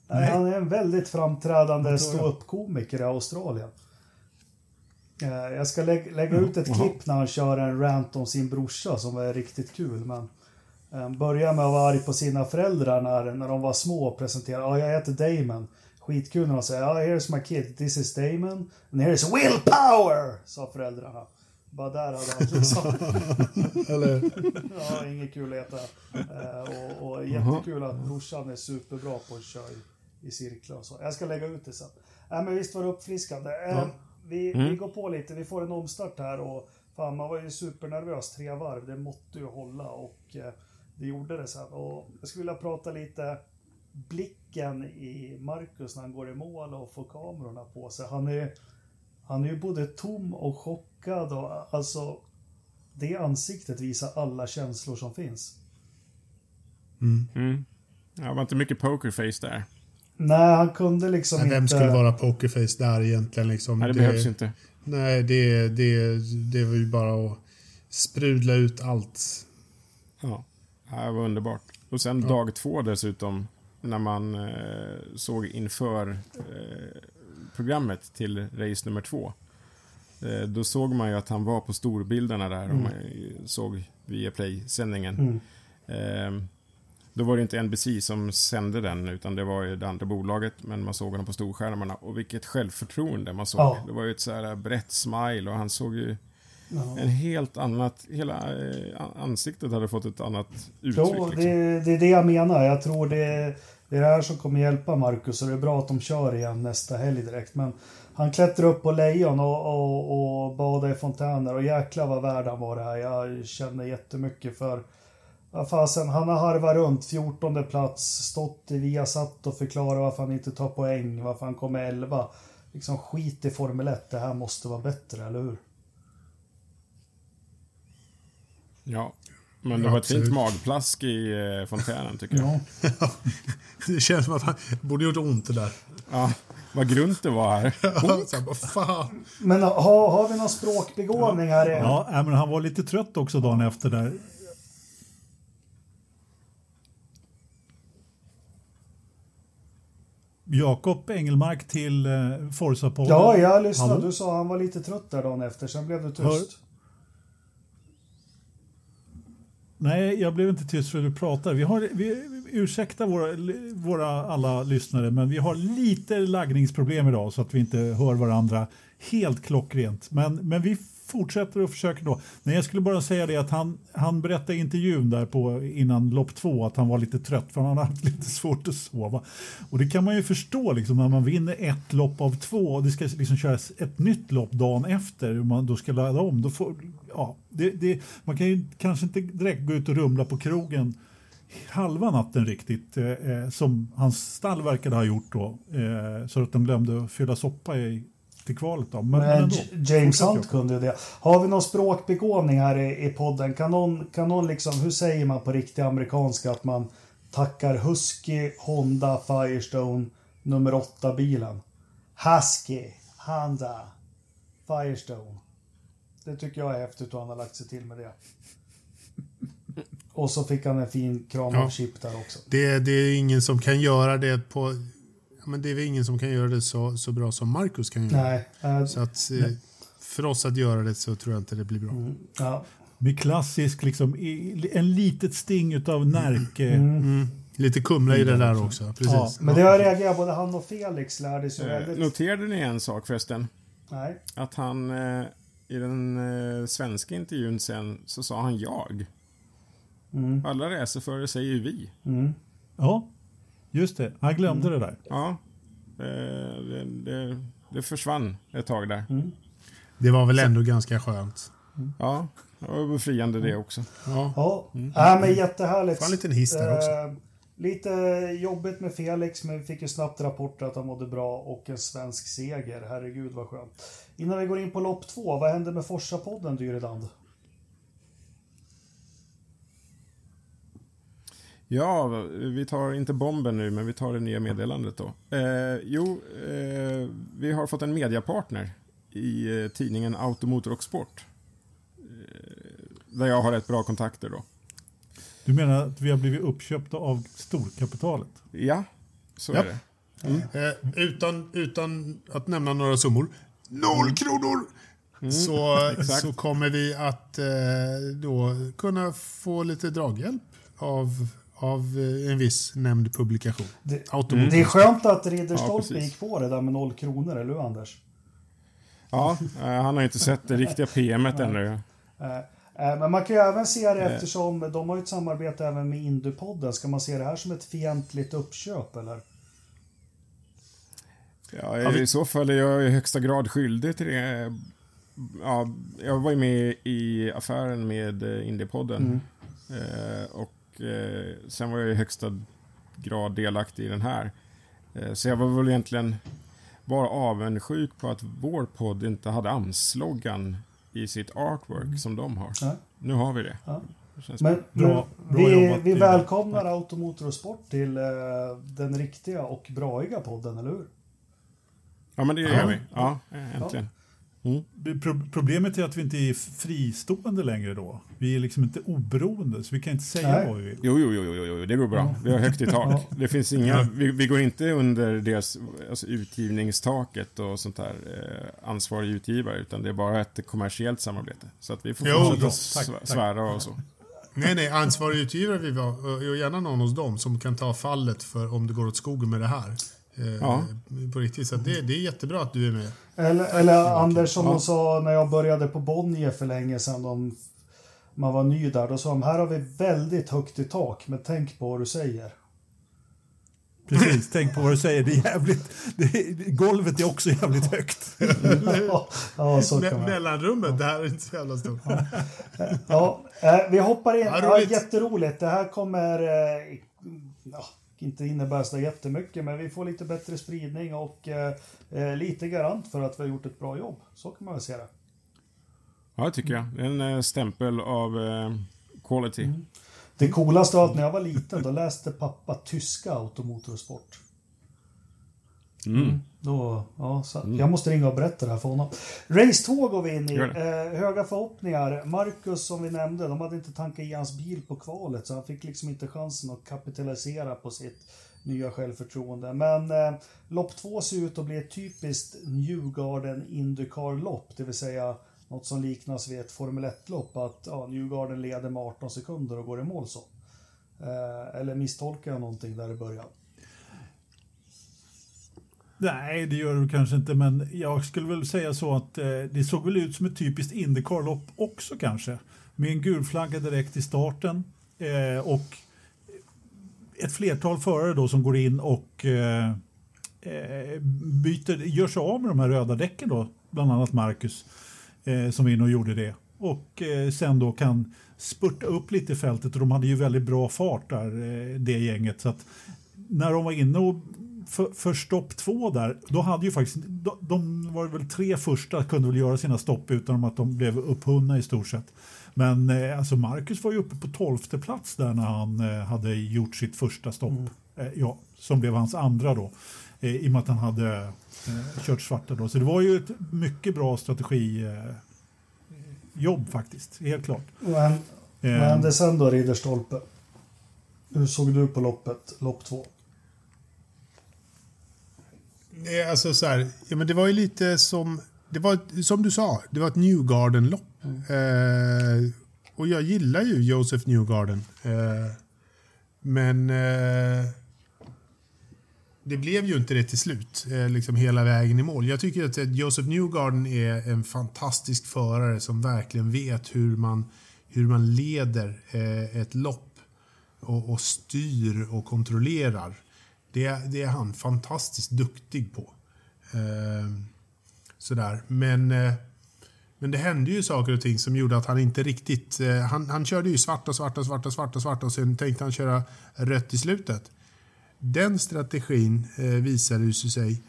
Speaker 4: Nej.
Speaker 1: Nej.
Speaker 4: Han är en väldigt framträdande ståuppkomiker i Australien. Eh, Jag ska lä lägga ut ett
Speaker 3: Jaha.
Speaker 4: klipp när han kör en rant om sin brorsa som var riktigt kul. Men eh, börjar med att vara arg på sina föräldrar när, när de var små och presenterade. Ja, jag heter Damon. Skitkul när de säger ja, here's my kid, this is Damon. And here's willpower, sa föräldrarna. Bara där hade han liksom...
Speaker 2: Eller?
Speaker 4: Ja, inget kul att äta. Eh, och, och jättekul att brorsan är superbra på att köra i, i cirklar och så. Jag ska lägga ut det sen. Nej, men visst var det uppfriskande. Eh, vi, vi går på lite, vi får en omstart här och fan, man var ju supernervös tre varv. Det måtte ju hålla och eh, det gjorde det sen. Och jag skulle vilja prata lite blicken i Marcus när han går i mål och får kamerorna på sig. Han är, han är ju både tom och chockad och alltså det ansiktet visar alla känslor som finns.
Speaker 3: Mm. Ja, det var inte mycket pokerface där.
Speaker 4: Nej, han kunde liksom
Speaker 2: Nej, vem
Speaker 4: inte...
Speaker 2: skulle vara pokerface där egentligen? Liksom?
Speaker 3: Nej, det, behövs inte.
Speaker 2: Nej, det, det, det var ju bara att sprudla ut allt.
Speaker 3: Ja, Ja, det var underbart. Och sen dag två dessutom, när man eh, såg inför eh, programmet till race nummer två. Eh, då såg man ju att han var på storbilderna där, om man såg via Play-sändningen.
Speaker 4: Mm.
Speaker 3: Då var det inte NBC som sände den, utan det var ju det andra bolaget, men man såg honom på storskärmarna. Och vilket självförtroende man såg.
Speaker 4: Ja.
Speaker 3: Det var ju ett så här brett smile och han såg ju
Speaker 4: Ja.
Speaker 3: en helt annat, hela eh, ansiktet hade fått ett annat uttryck.
Speaker 4: Jo,
Speaker 3: liksom.
Speaker 4: det, det är det jag menar. Jag tror det, det är det här som kommer hjälpa Marcus och det är bra att de kör igen nästa helg direkt. Men han klättrar upp på lejon och, och, och badar i fontäner och jäklar vad värd han var det här. Jag känner jättemycket för fasen, han har harvat runt 14 plats, stått i Viasat och förklarat varför han inte tar poäng, varför han kommer 11. Liksom skit i Formel 1, det här måste vara bättre, eller hur?
Speaker 3: Ja. Men det
Speaker 2: Ja,
Speaker 3: var ett fint
Speaker 2: absolut.
Speaker 3: magplask i eh, fontänen tycker jag.
Speaker 4: Ja.
Speaker 2: Det känns som att han borde gjort ont det där.
Speaker 3: Ja, vad grunt det var här.
Speaker 2: Så här.
Speaker 4: Men har, har vi någon språkbegåvning här?
Speaker 1: Ja, nej, men han var lite trött också dagen efter där. Jakob Engelmark till eh, Forza-podden.
Speaker 4: Ja, jag lyssnade.
Speaker 1: Hallå?
Speaker 4: Du sa han var lite trött där dagen efter, sen blev du tyst.
Speaker 1: Hör- Nej, jag blev inte tyst för att du pratar. Vi har, vi, ursäkta våra, våra alla lyssnare, men vi har lite laggningsproblem idag så att vi inte hör varandra helt klockrent. Men, men vi fortsätter och försöker då. Nej, jag skulle bara säga det att han, han berättade i intervjun där på, innan lopp två att han var lite trött för han hade haft lite svårt att sova. Och det kan man ju förstå liksom, när man vinner ett lopp av två och det ska liksom köras ett nytt lopp dagen efter och man då ska ladda om. Då får, ja, det, det, man kan ju kanske inte direkt gå ut och rumla på krogen halva natten riktigt, eh, eh, som hans stall verkade ha gjort då, eh, så att de glömde att fylla soppa i, till kvalet. Då. Men, men
Speaker 4: Men James Hunt kunde ju det. Har vi någon språkbegåvning här i, i podden? Kan någon, kan någon liksom, hur säger man på riktig amerikanska att man tackar Husky, Honda, Firestone, nummer 8-bilen? Husky, Honda, Firestone. Det tycker jag är häftigt och han har lagt sig till med det. Och så fick han en fin kram av
Speaker 2: Ja.
Speaker 4: Chip där också.
Speaker 2: Det, det är ingen som kan göra det på... Men det är väl ingen som kan göra det så, så bra som Marcus kan göra.
Speaker 4: Nej, äh,
Speaker 2: Så att, eh, för oss att göra det så tror jag inte det blir bra.
Speaker 4: ja.
Speaker 1: Med klassisk, liksom, en litet sting utav Närke.
Speaker 2: Mm. Lite Kumla i det där också. Precis.
Speaker 1: Ja,
Speaker 4: Men det har reagerat, både han och Felix lärde sig
Speaker 3: Eh,
Speaker 4: väldigt...
Speaker 3: noterade ni en sak förresten?
Speaker 4: Nej.
Speaker 3: Att han eh, i den eh, svenska intervjun sen så sa han jag.
Speaker 4: Mm.
Speaker 3: Alla racerförare säger ju vi.
Speaker 4: Mm.
Speaker 1: Ja, just det. Han glömde det där.
Speaker 3: Ja, det, det, det försvann ett tag där.
Speaker 2: Det var väl ändå ganska skönt.
Speaker 3: Ja, det var befriande det också.
Speaker 2: Ja.
Speaker 4: Ja, Nej, men jättehärligt.
Speaker 2: Får en liten hiss där också.
Speaker 4: Eh, lite jobbigt med Felix, men vi fick ju snabbt rapporter att han mådde bra och en svensk seger. Herregud vad skönt. Innan vi går in på lopp två, vad händer med Forsa-podden Dyreland?
Speaker 3: Ja, vi tar inte bomben nu, men vi tar det nya meddelandet då. Eh, jo, eh, vi har fått en mediapartner i eh, tidningen Automotor och Sport. Eh, där jag har rätt bra kontakter då.
Speaker 1: Du menar att vi har blivit uppköpta av storkapitalet?
Speaker 3: Ja, så
Speaker 2: Ja.
Speaker 3: är det.
Speaker 2: Mm. Eh, utan, utan att nämna några summor. Noll kronor! Så,
Speaker 3: exakt.
Speaker 2: så kommer vi att eh, då kunna få lite draghjälp av, av eh, en viss nämnd publikation.
Speaker 4: Det,
Speaker 2: Automotor.
Speaker 4: det är skönt att
Speaker 3: Ja,
Speaker 4: Ridderstolpe
Speaker 3: precis.
Speaker 4: gick på det där med noll kronor, eller hur Anders?
Speaker 3: Ja, eh, han har inte sett det riktiga PMet ännu.
Speaker 4: Eh, Men man kan ju även se det eftersom de har ju ett samarbete även med Indupodden. Ska man se det här som ett fientligt uppköp eller?
Speaker 3: Ja, I så fall är jag i högsta grad skyldig till det. Ja, jag var ju med i affären med Indiepodden. Eh, och eh, sen var jag i högsta grad delaktig i den här. Eh, så jag var väl egentligen bara avundsjuk på att vår podd inte hade AMS-loggan i sitt artwork som de har.
Speaker 4: Ja.
Speaker 3: Nu har vi det.
Speaker 4: Ja.
Speaker 3: det
Speaker 4: Men,
Speaker 1: Bra- bra
Speaker 4: vi, vi välkomnar Automotor och Sport till eh, den riktiga och braiga podden, eller hur?
Speaker 3: Ja, men det gör vi. Ja, äntligen.
Speaker 1: Det- Pro problemet är att vi inte är fristående längre då. Vi är liksom inte oberoende, så vi kan inte säga
Speaker 4: Nej.
Speaker 1: vad vi vill.
Speaker 3: Jo, jo, jo, jo, jo, det går bra. Vi har högt i tak. Det finns inga, vi, vi går inte under deras alltså, utgivningstaket och sånt där eh, ansvarig utgivare, utan det är bara ett kommersiellt samarbete. Så att vi får
Speaker 2: Jo,
Speaker 3: fortsätta.
Speaker 1: Tack,
Speaker 3: sv- svära och så.
Speaker 2: Nej, nej, ansvarig utgivare vill vi ha. Och gärna någon hos dem som kan ta fallet för om det går åt skogen med det här. Eh,
Speaker 3: Ja.
Speaker 2: På riktigt. Så det, det är jättebra att du är med.
Speaker 4: Eller, eller Anders som
Speaker 3: Ja.
Speaker 4: de sa när jag började på Bonnier för länge sedan. De, man var ny där. Då sa de här har vi väldigt högt i tak, men tänk på vad du säger.
Speaker 1: Precis, tänk på vad du säger. Det är jävligt, det är, golvet är också jävligt högt.
Speaker 4: ja, så kan man.
Speaker 2: mellanrummet, det här är inte så jävla stort.
Speaker 4: Ja, eh, vi hoppar in.
Speaker 2: Ja,
Speaker 4: Ja,
Speaker 2: roligt.
Speaker 4: jätteroligt. Det här kommer eh, ja, inte innebära så jättemycket, men vi får lite bättre spridning och eh, eh, lite garant för att vi har gjort ett bra jobb. Så kan man väl se det.
Speaker 3: Ja, det tycker jag. En eh, stämpel av eh, quality.
Speaker 4: Det coolaste var att när jag var liten, då läste pappa tyska automotor och sport.
Speaker 3: Mm.
Speaker 4: Då, ja, så Jag måste ringa och berätta det här för honom. Race 2 går vi in i. Eh, höga förhoppningar. Marcus, som vi nämnde, de hade inte tankat i hans bil på kvalet, så han fick liksom inte chansen att kapitalisera på sitt nya självförtroende. Men eh, lopp 2 ser ut att bli ett typiskt Newgarden Indycar-lopp, det vill säga något som liknas vid ett Formel 1-lopp, att ja, Newgarden leder med 18 sekunder och går i mål så. Eh, eller misstolkar jag någonting där i början?
Speaker 1: Nej, det gör du kanske inte, men jag skulle väl säga så att eh, det såg väl ut som ett typiskt Indycar-lopp också kanske. Med en gul flagga direkt i starten eh, och ett flertal förare då som går in och eh, eh, byter, gör sig av med de här röda däcken då, bland annat Marcus eh, som var inne och gjorde det. Och eh, sen då kan spurta upp lite i fältet och de hade ju väldigt bra fart där, eh, det gänget. Så att när de var inne och för, för stopp två där, då hade ju faktiskt, de, de var väl tre första kunde väl göra sina stopp utan att de blev upphunna i stort sett. Men eh, alltså Marcus var ju uppe på tolfte plats där när han eh, hade gjort sitt första stopp. Eh, ja, som blev hans andra då. I och med att han hade kört svarta då. Så det var ju ett mycket bra strategi eh, jobb faktiskt, helt klart.
Speaker 4: Men, vad hände sen då, Ridderstolpe? Hur såg du på loppet, lopp två?
Speaker 2: Nej, alltså så här, ja, men det var ju lite som, det var, som du sa, det var ett Newgarden-lopp. Eh, och jag gillar ju Joseph Newgarden. Eh, men eh, det blev ju inte det till slut, eh, liksom hela vägen i mål. Jag tycker att Joseph Newgarden är en fantastisk förare som verkligen vet hur man, hur man leder eh, ett lopp och, och styr och kontrollerar. Det, det är han fantastiskt duktig på. Eh, sådär. Men eh, Men det hände ju saker och ting som gjorde att han inte riktigt... Eh, han, han körde ju svarta, svarta, svarta och svarta och sen tänkte han köra rött i slutet. Den strategin eh, visade ju sig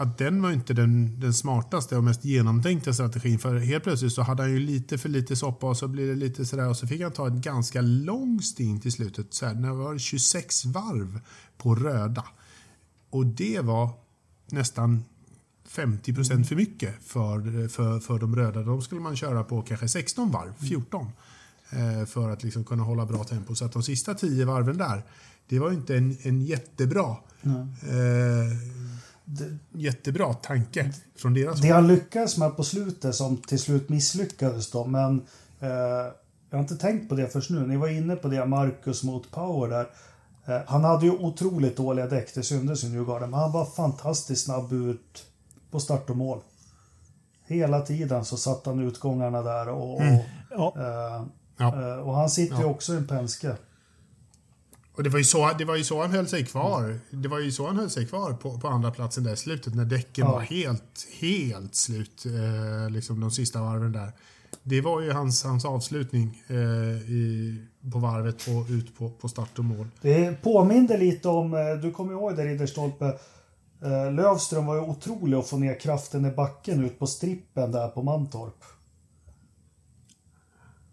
Speaker 2: att den var inte den, den smartaste och mest genomtänkta strategin. För helt plötsligt så hade han ju lite för lite soppa och så blir det lite sådär och så fick han ta en ganska lång stint i slutet. Så här, när det var 26 varv på röda. Och det var nästan 50 procent för mycket för, för, för de röda. De skulle man köra på kanske 16 varv, 14. Eh, för att liksom kunna hålla bra tempo. Så att de sista 10 varven där, det var inte en, en jättebra jättebra tanke från deras
Speaker 4: Det han lyckades med på slutet som till slut misslyckades då, men eh, jag har inte tänkt på det först nu. Ni var inne på det, Marcus mot Power där. Eh, han hade ju otroligt dåliga däck, det syntes i Newgarden, men han var fantastiskt snabb ut på start och mål. Hela tiden så satt han utgångarna där och, mm. och, eh, ja. och han sitter ju också i en Penske.
Speaker 2: Och det var, ju så, det var ju så han höll sig kvar. Det var ju så han höll sig kvar på, på andra platsen där i slutet när däcken ja. var helt, helt slut. Eh, liksom de sista varven där. Det var ju hans, hans avslutning eh, i, på varvet och ut på, på start och mål.
Speaker 4: Det påminde lite om, eh, du kommer ihåg där Ridderstolpe, eh, Lövström var ju otrolig att få ner kraften i backen ut på strippen där på Mantorp.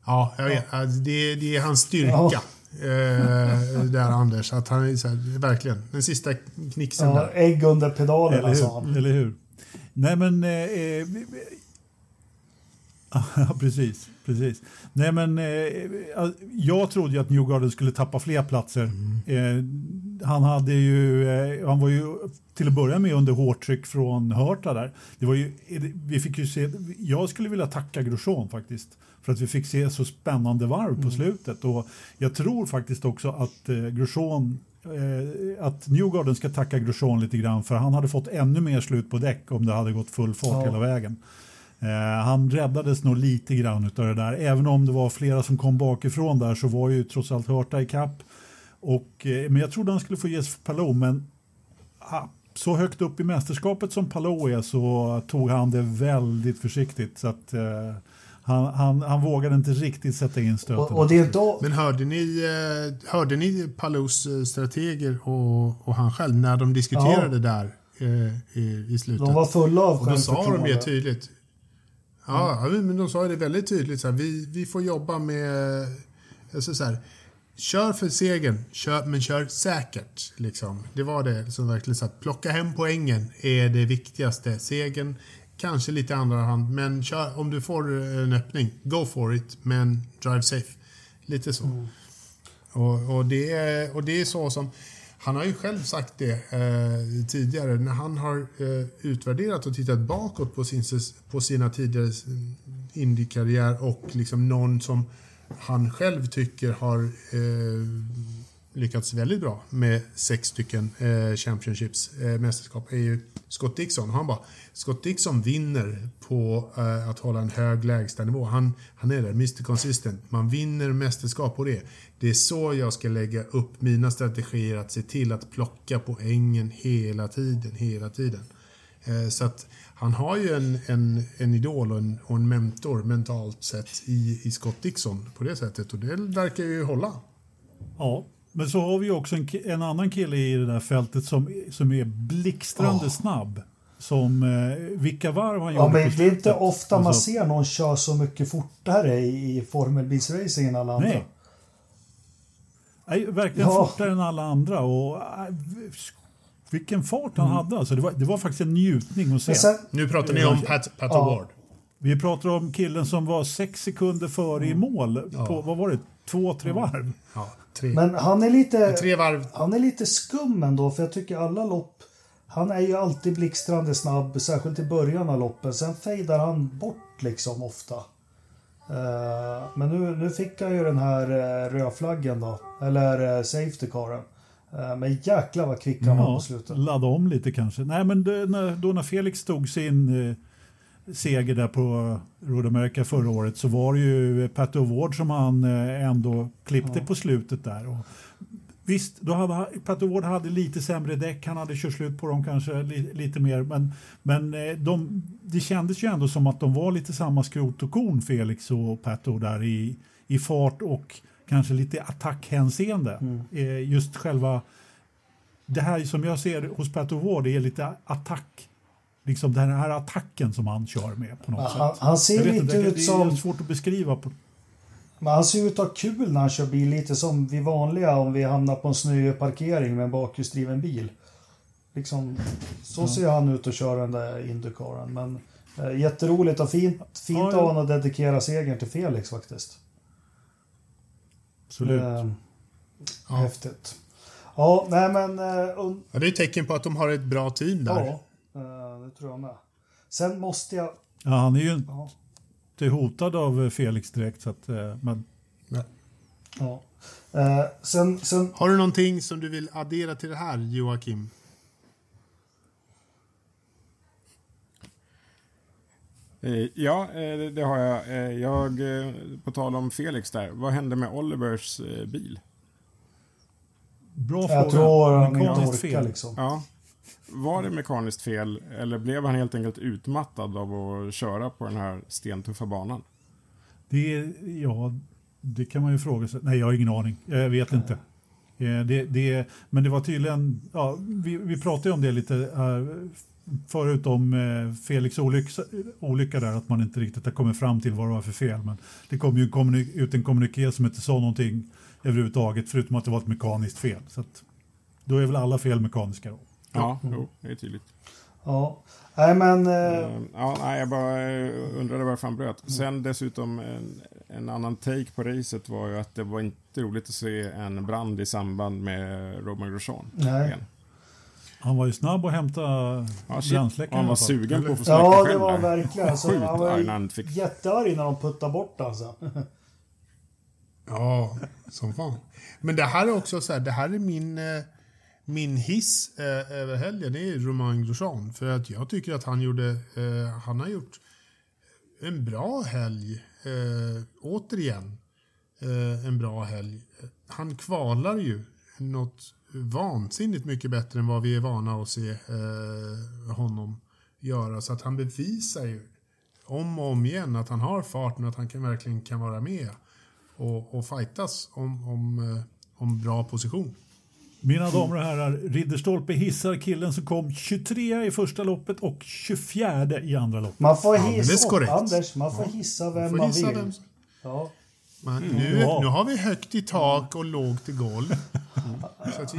Speaker 2: Ja, jag vet. Ja. Det, det är hans styrka. Ja. Eh, där Anders. Att han är så här, verkligen, den sista knixen ja, där.
Speaker 4: Ägg under pedalerna
Speaker 1: eller
Speaker 4: sa han.
Speaker 1: Eller hur? Nej men... Eh, eh ja, precis. precis. Nej men eh, jag trodde ju att Newgarden skulle tappa fler platser. Mm. Eh, han hade ju, eh, han var ju till att börja med under hårt tryck från Hörta där. Det var ju, vi fick ju se, jag skulle vilja tacka Grosjean faktiskt för att vi fick se så spännande varv på mm. slutet. Och jag tror faktiskt också att eh, Grosjean eh, att Newgarden ska tacka Grosjean lite grann för han hade fått ännu mer slut på däck om det hade gått full fart ja. hela vägen. Eh, han räddades nog lite grann av det där. Även om det var flera som kom bakifrån där så var ju trots allt Hörta i kapp. Och, eh, men jag trodde han skulle få ges Palou men ah, så högt upp i mästerskapet som Palou är så tog han det väldigt försiktigt. Så att, han, han, han vågade inte riktigt sätta in stöten. Och,
Speaker 4: och det då...
Speaker 2: Men hörde ni, eh, hörde ni Palous eh, strateger och, och han själv när de diskuterade ja. där eh, i, i slutet?
Speaker 4: De var fulla av
Speaker 2: Och då sa de ju tydligt. Ja, mm. men de sa det väldigt tydligt. Så här, vi, vi får jobba med... Alltså så här, kör för segern, kör, men kör säkert. Liksom. Det var det som verkligen sa. Plocka hem poängen är det viktigaste. Segern Kanske lite andra hand, men kör, om du får en öppning, go for it, men drive safe. Lite så. Mm. Och, och, det är, och det är så som... Han har ju själv sagt det eh, tidigare när han har eh, utvärderat och tittat bakåt på, sin, på sina tidigare Indy-karriär och liksom någon som han själv tycker har eh, lyckats väldigt bra med sex stycken eh, Championships, eh, mästerskap, är ju Scott Dixon. Han bara, Scott Dixon vinner på eh, att hålla en hög lägstanivå. Han, han är där, Mr Consistent. Man vinner mästerskap på det. Det är så jag ska lägga upp mina strategier, att se till att plocka poängen hela tiden, hela tiden. Eh, så att han har ju en, en, en idol och en, och en mentor mentalt sett i, i Scott Dixon på det sättet och det verkar ju hålla.
Speaker 1: Ja, men så har vi också en, en annan kille i det där fältet som, som är blixtrande oh. snabb. Som, eh, vilka varv han
Speaker 4: ja, men Det är inte ofta man alltså- ser någon köra så mycket fortare i, i formelbilsracing än alla andra.
Speaker 1: Nej. Nej, verkligen ja. fortare än alla andra. Och, äh, vilken fart han mm. hade. Alltså, det, var, det var faktiskt en njutning att se. Sen,
Speaker 2: nu pratar ni om Pat, Pat ja. Award.
Speaker 1: Vi pratar om killen som var sex sekunder före mm. i mål på, vad var det, två, tre varv.
Speaker 2: Ja. Tre.
Speaker 4: Men han är lite...
Speaker 2: Tre varv.
Speaker 4: Han är lite skum ändå, för jag tycker alla lopp... Han är ju alltid blixtrande snabb, särskilt i början av loppen. Sen fejdar han bort liksom ofta. Uh, men nu, nu fick han ju den här uh, rödflaggen då. Eller uh, safety caren. Men jäklar vad kvick han ja, var på slutet.
Speaker 1: Ladda om lite kanske. Nej men det, när, då när Felix tog sin seger där på Road America förra året så var det ju Pat Award som han eh, ändå klippte ja. på slutet där. Och Visst, då hade, Pato Ward hade lite sämre däck, han hade kört slut på dem kanske li, lite mer, men, men eh, de, det kändes ju ändå som att de var lite samma skrot och korn, Felix och Pato där i, i fart och kanske lite attackhänseende. Mm. Eh, just själva, det här som jag ser hos Pato Ward är lite attack liksom den här attacken som han kör med på något
Speaker 4: han,
Speaker 1: sätt.
Speaker 4: Han ser lite
Speaker 1: inte,
Speaker 4: ut som...
Speaker 1: Det är svårt att beskriva. På...
Speaker 4: Men han ser ut att ha kul när han kör bil, lite som vi vanliga om vi hamnar på en snöig parkering med en bakhjulsdriven bil. Liksom, så ja. ser han ut att köra den där Indycaren. Men äh, jätteroligt och fint, fint ja, ja. av honom att dedikera segern till Felix faktiskt.
Speaker 1: Absolut. Äh,
Speaker 4: ja. Häftigt. Ja, nej men... Äh,
Speaker 2: ja, det är ett tecken på att de har ett bra team där.
Speaker 4: Ja, det tror jag med. Sen måste jag...
Speaker 1: Ja, han är ju ja. inte hotad av Felix direkt. Så att, men...
Speaker 2: Nej.
Speaker 4: Ja. Eh, sen, sen...
Speaker 2: Har du någonting som du vill addera till det här, Joakim?
Speaker 3: Ja, det har jag. jag. På tal om Felix där, vad hände med Olivers bil?
Speaker 1: Bra
Speaker 4: jag
Speaker 1: fråga.
Speaker 4: Jag tror han inte orkar liksom.
Speaker 3: Ja. Var det mekaniskt fel eller blev han helt enkelt utmattad av att köra på den här stentuffa banan?
Speaker 1: Det, ja, det kan man ju fråga sig. Nej, jag har ingen aning. Jag vet inte. Eh, det, det, men det var tydligen, ja, vi, vi pratade om det lite eh, förut om eh, Felix olycka, olycka där, att man inte riktigt har kommit fram till vad det var för fel. Men det kom ju ut en kommuniké som inte sa någonting överhuvudtaget, förutom att det var ett mekaniskt fel. Så att, då är väl alla fel mekaniska då.
Speaker 3: Ja, mm. jo, det är tydligt.
Speaker 4: Ja, nej men...
Speaker 3: Uh, ja, nej, jag bara eh, undrade varför han bröt. Mm. Sen dessutom en, en, annan take på racet var ju att det var inte roligt att se en brand i samband med Roman Grosjean.
Speaker 4: Nej. Igen.
Speaker 1: Han var ju snabb att hämta ja.
Speaker 3: Han var sugen på att få släcka
Speaker 4: Ja,
Speaker 3: det
Speaker 4: var han verkligen. Alltså, han var fick... jättearg när de puttade bort alltså.
Speaker 2: ja, som fan. Men det här är också så här, det här är min... Eh min hiss eh, över helgen är Romain Grosjean. För att jag tycker att han gjorde, eh, han har gjort en bra helg. Eh, återigen, eh, en bra helg. Han kvalar ju något vansinnigt mycket bättre än vad vi är vana att se eh, honom göra. Så att han bevisar ju om och om igen att han har farten, att han kan, verkligen kan vara med och, och fightas om, om, eh, om bra position.
Speaker 1: Mina damer och herrar, Ridderstolpe hissar killen som kom 23 i första loppet och 24 i andra loppet.
Speaker 4: Man får hissa, ja, Anders, man får hissa vem får man hissa vill. Vem. Ja.
Speaker 2: Men nu, ja. nu har vi högt i tak och lågt i golv.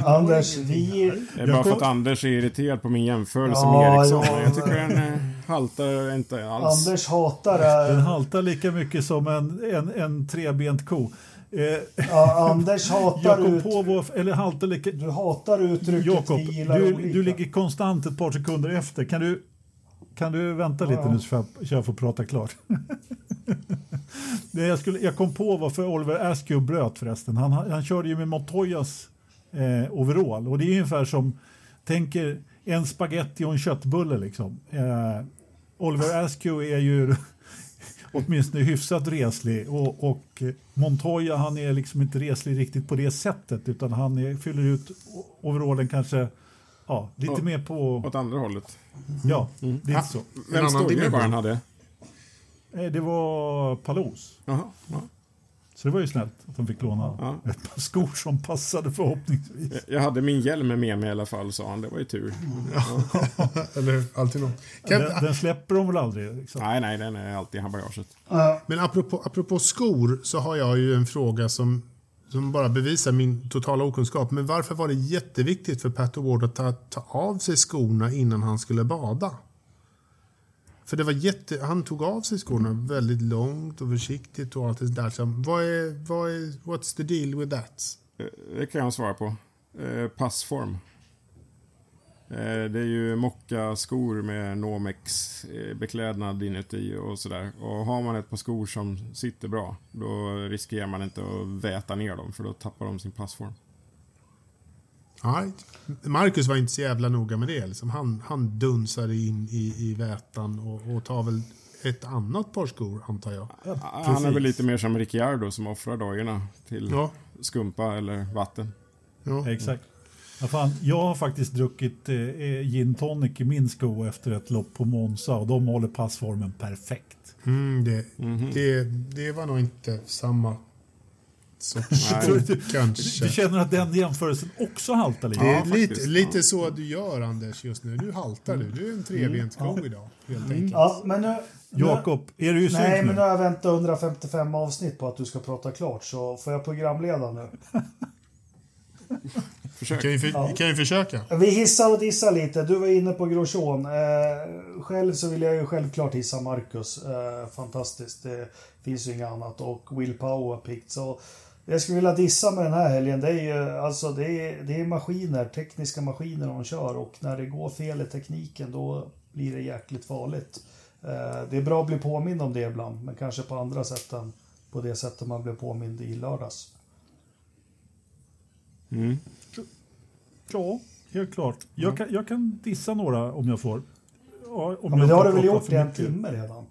Speaker 4: Anders, vi...
Speaker 3: Det är bara för att Anders är irriterad på min jämförelse ja, med Eriksson. Ja, jag tycker den eh, haltar inte alls.
Speaker 4: Anders hatar det.
Speaker 1: Den haltar lika mycket som en, en, en trebent ko.
Speaker 4: Eh, ja, Anders hatar ut...
Speaker 1: På eller haltar lika,
Speaker 4: du hatar uttrycket
Speaker 1: Jakob, du, du ligger konstant ett par sekunder efter. Kan du, kan du vänta lite ja. nu så jag, jag får prata klart? jag, skulle, jag kom på varför Oliver Askew bröt förresten. Han, han körde ju med Montoyas eh, overall och det är ungefär som, tänker en spaghetti och en köttbulle liksom. Eh, Oliver Askew är ju åtminstone hyfsat reslig. Och, och Montoya han är liksom inte reslig riktigt på det sättet utan han är, fyller ut overallen kanske ja, lite och, mer på...
Speaker 3: Åt andra hållet?
Speaker 1: Ja, mm. lite så.
Speaker 3: Vem stod det han hade?
Speaker 1: Eh, det var Palos.
Speaker 3: Jaha, ja.
Speaker 1: Så det var ju snällt att de fick låna ja. ett par skor som passade förhoppningsvis.
Speaker 3: Jag hade min hjälm med mig i alla fall, sa han. Det var ju tur.
Speaker 2: Ja. Eller alltid något.
Speaker 1: Kan... Den, den, släpper de väl aldrig? Liksom.
Speaker 3: Nej, nej, den är alltid i bagaget.
Speaker 2: Men apropå, apropå skor så har jag ju en fråga som, som bara bevisar min totala okunskap. Men varför var det jätteviktigt för Pat Ward att ta, ta av sig skorna innan han skulle bada? För det var jätte, han tog av sig skorna väldigt långt och försiktigt och allt det där. Så vad är, vad är, what's the deal with that?
Speaker 3: Eh, det kan jag svara på. Eh, passform. Eh, det är ju mocka-skor med Nomex beklädnad inuti och sådär. Och har man ett par skor som sitter bra, då riskerar man inte att väta ner dem för då tappar de sin passform.
Speaker 2: Nej, Marcus var inte så jävla noga med det. Liksom. Han, han dunsade in i, i vätan och, och tar väl ett annat par skor, antar jag.
Speaker 3: Ja, han är väl lite mer som Ricciardo som offrar dojorna till ja. skumpa eller vatten.
Speaker 2: Ja.
Speaker 1: Exakt. Ja, fan, jag har faktiskt druckit eh, gin tonic i min sko efter ett lopp på Monza och de håller passformen perfekt.
Speaker 2: Mm, det,
Speaker 3: Mhm.
Speaker 2: det, det var nog inte samma sorts
Speaker 1: Du,
Speaker 2: kanske.
Speaker 1: du känner att den jämförelsen också haltar lite?
Speaker 2: Det är
Speaker 3: Ja,
Speaker 2: lite,
Speaker 3: faktiskt,
Speaker 2: lite
Speaker 3: ja.
Speaker 2: så du gör Anders just nu. Nu haltar du. Du är en trebent ko idag helt enkelt.
Speaker 4: Ja, men nu,
Speaker 1: Jakob, är du i synk
Speaker 4: Nej,
Speaker 1: nu?
Speaker 4: men nu har jag väntat 155 avsnitt på att du ska prata klart. Så får jag programleda nu.
Speaker 3: Försök.
Speaker 2: Kan ju, för,
Speaker 4: Ja.
Speaker 2: kan ju försöka.
Speaker 4: Vi hissar och dissar lite. Du var inne på Grosjean. Eh, själv så vill jag ju självklart hissa Marcus. Eh, fantastiskt. Det finns ju inget annat. Och Will Power picked. Så jag skulle vilja dissa med den här helgen, det är ju alltså det är, det är maskiner, tekniska maskiner de kör. Och när det går fel i tekniken, då blir det jäkligt farligt. Eh, det är bra att bli påmind om det ibland, men kanske på andra sätt än på det sättet man blev påmind i lördags.
Speaker 3: Mm.
Speaker 1: Ja, helt klart. Jag kan, jag kan dissa några om jag får. Om
Speaker 4: Ja, men
Speaker 1: jag
Speaker 4: det har du väl gjort i en timme redan?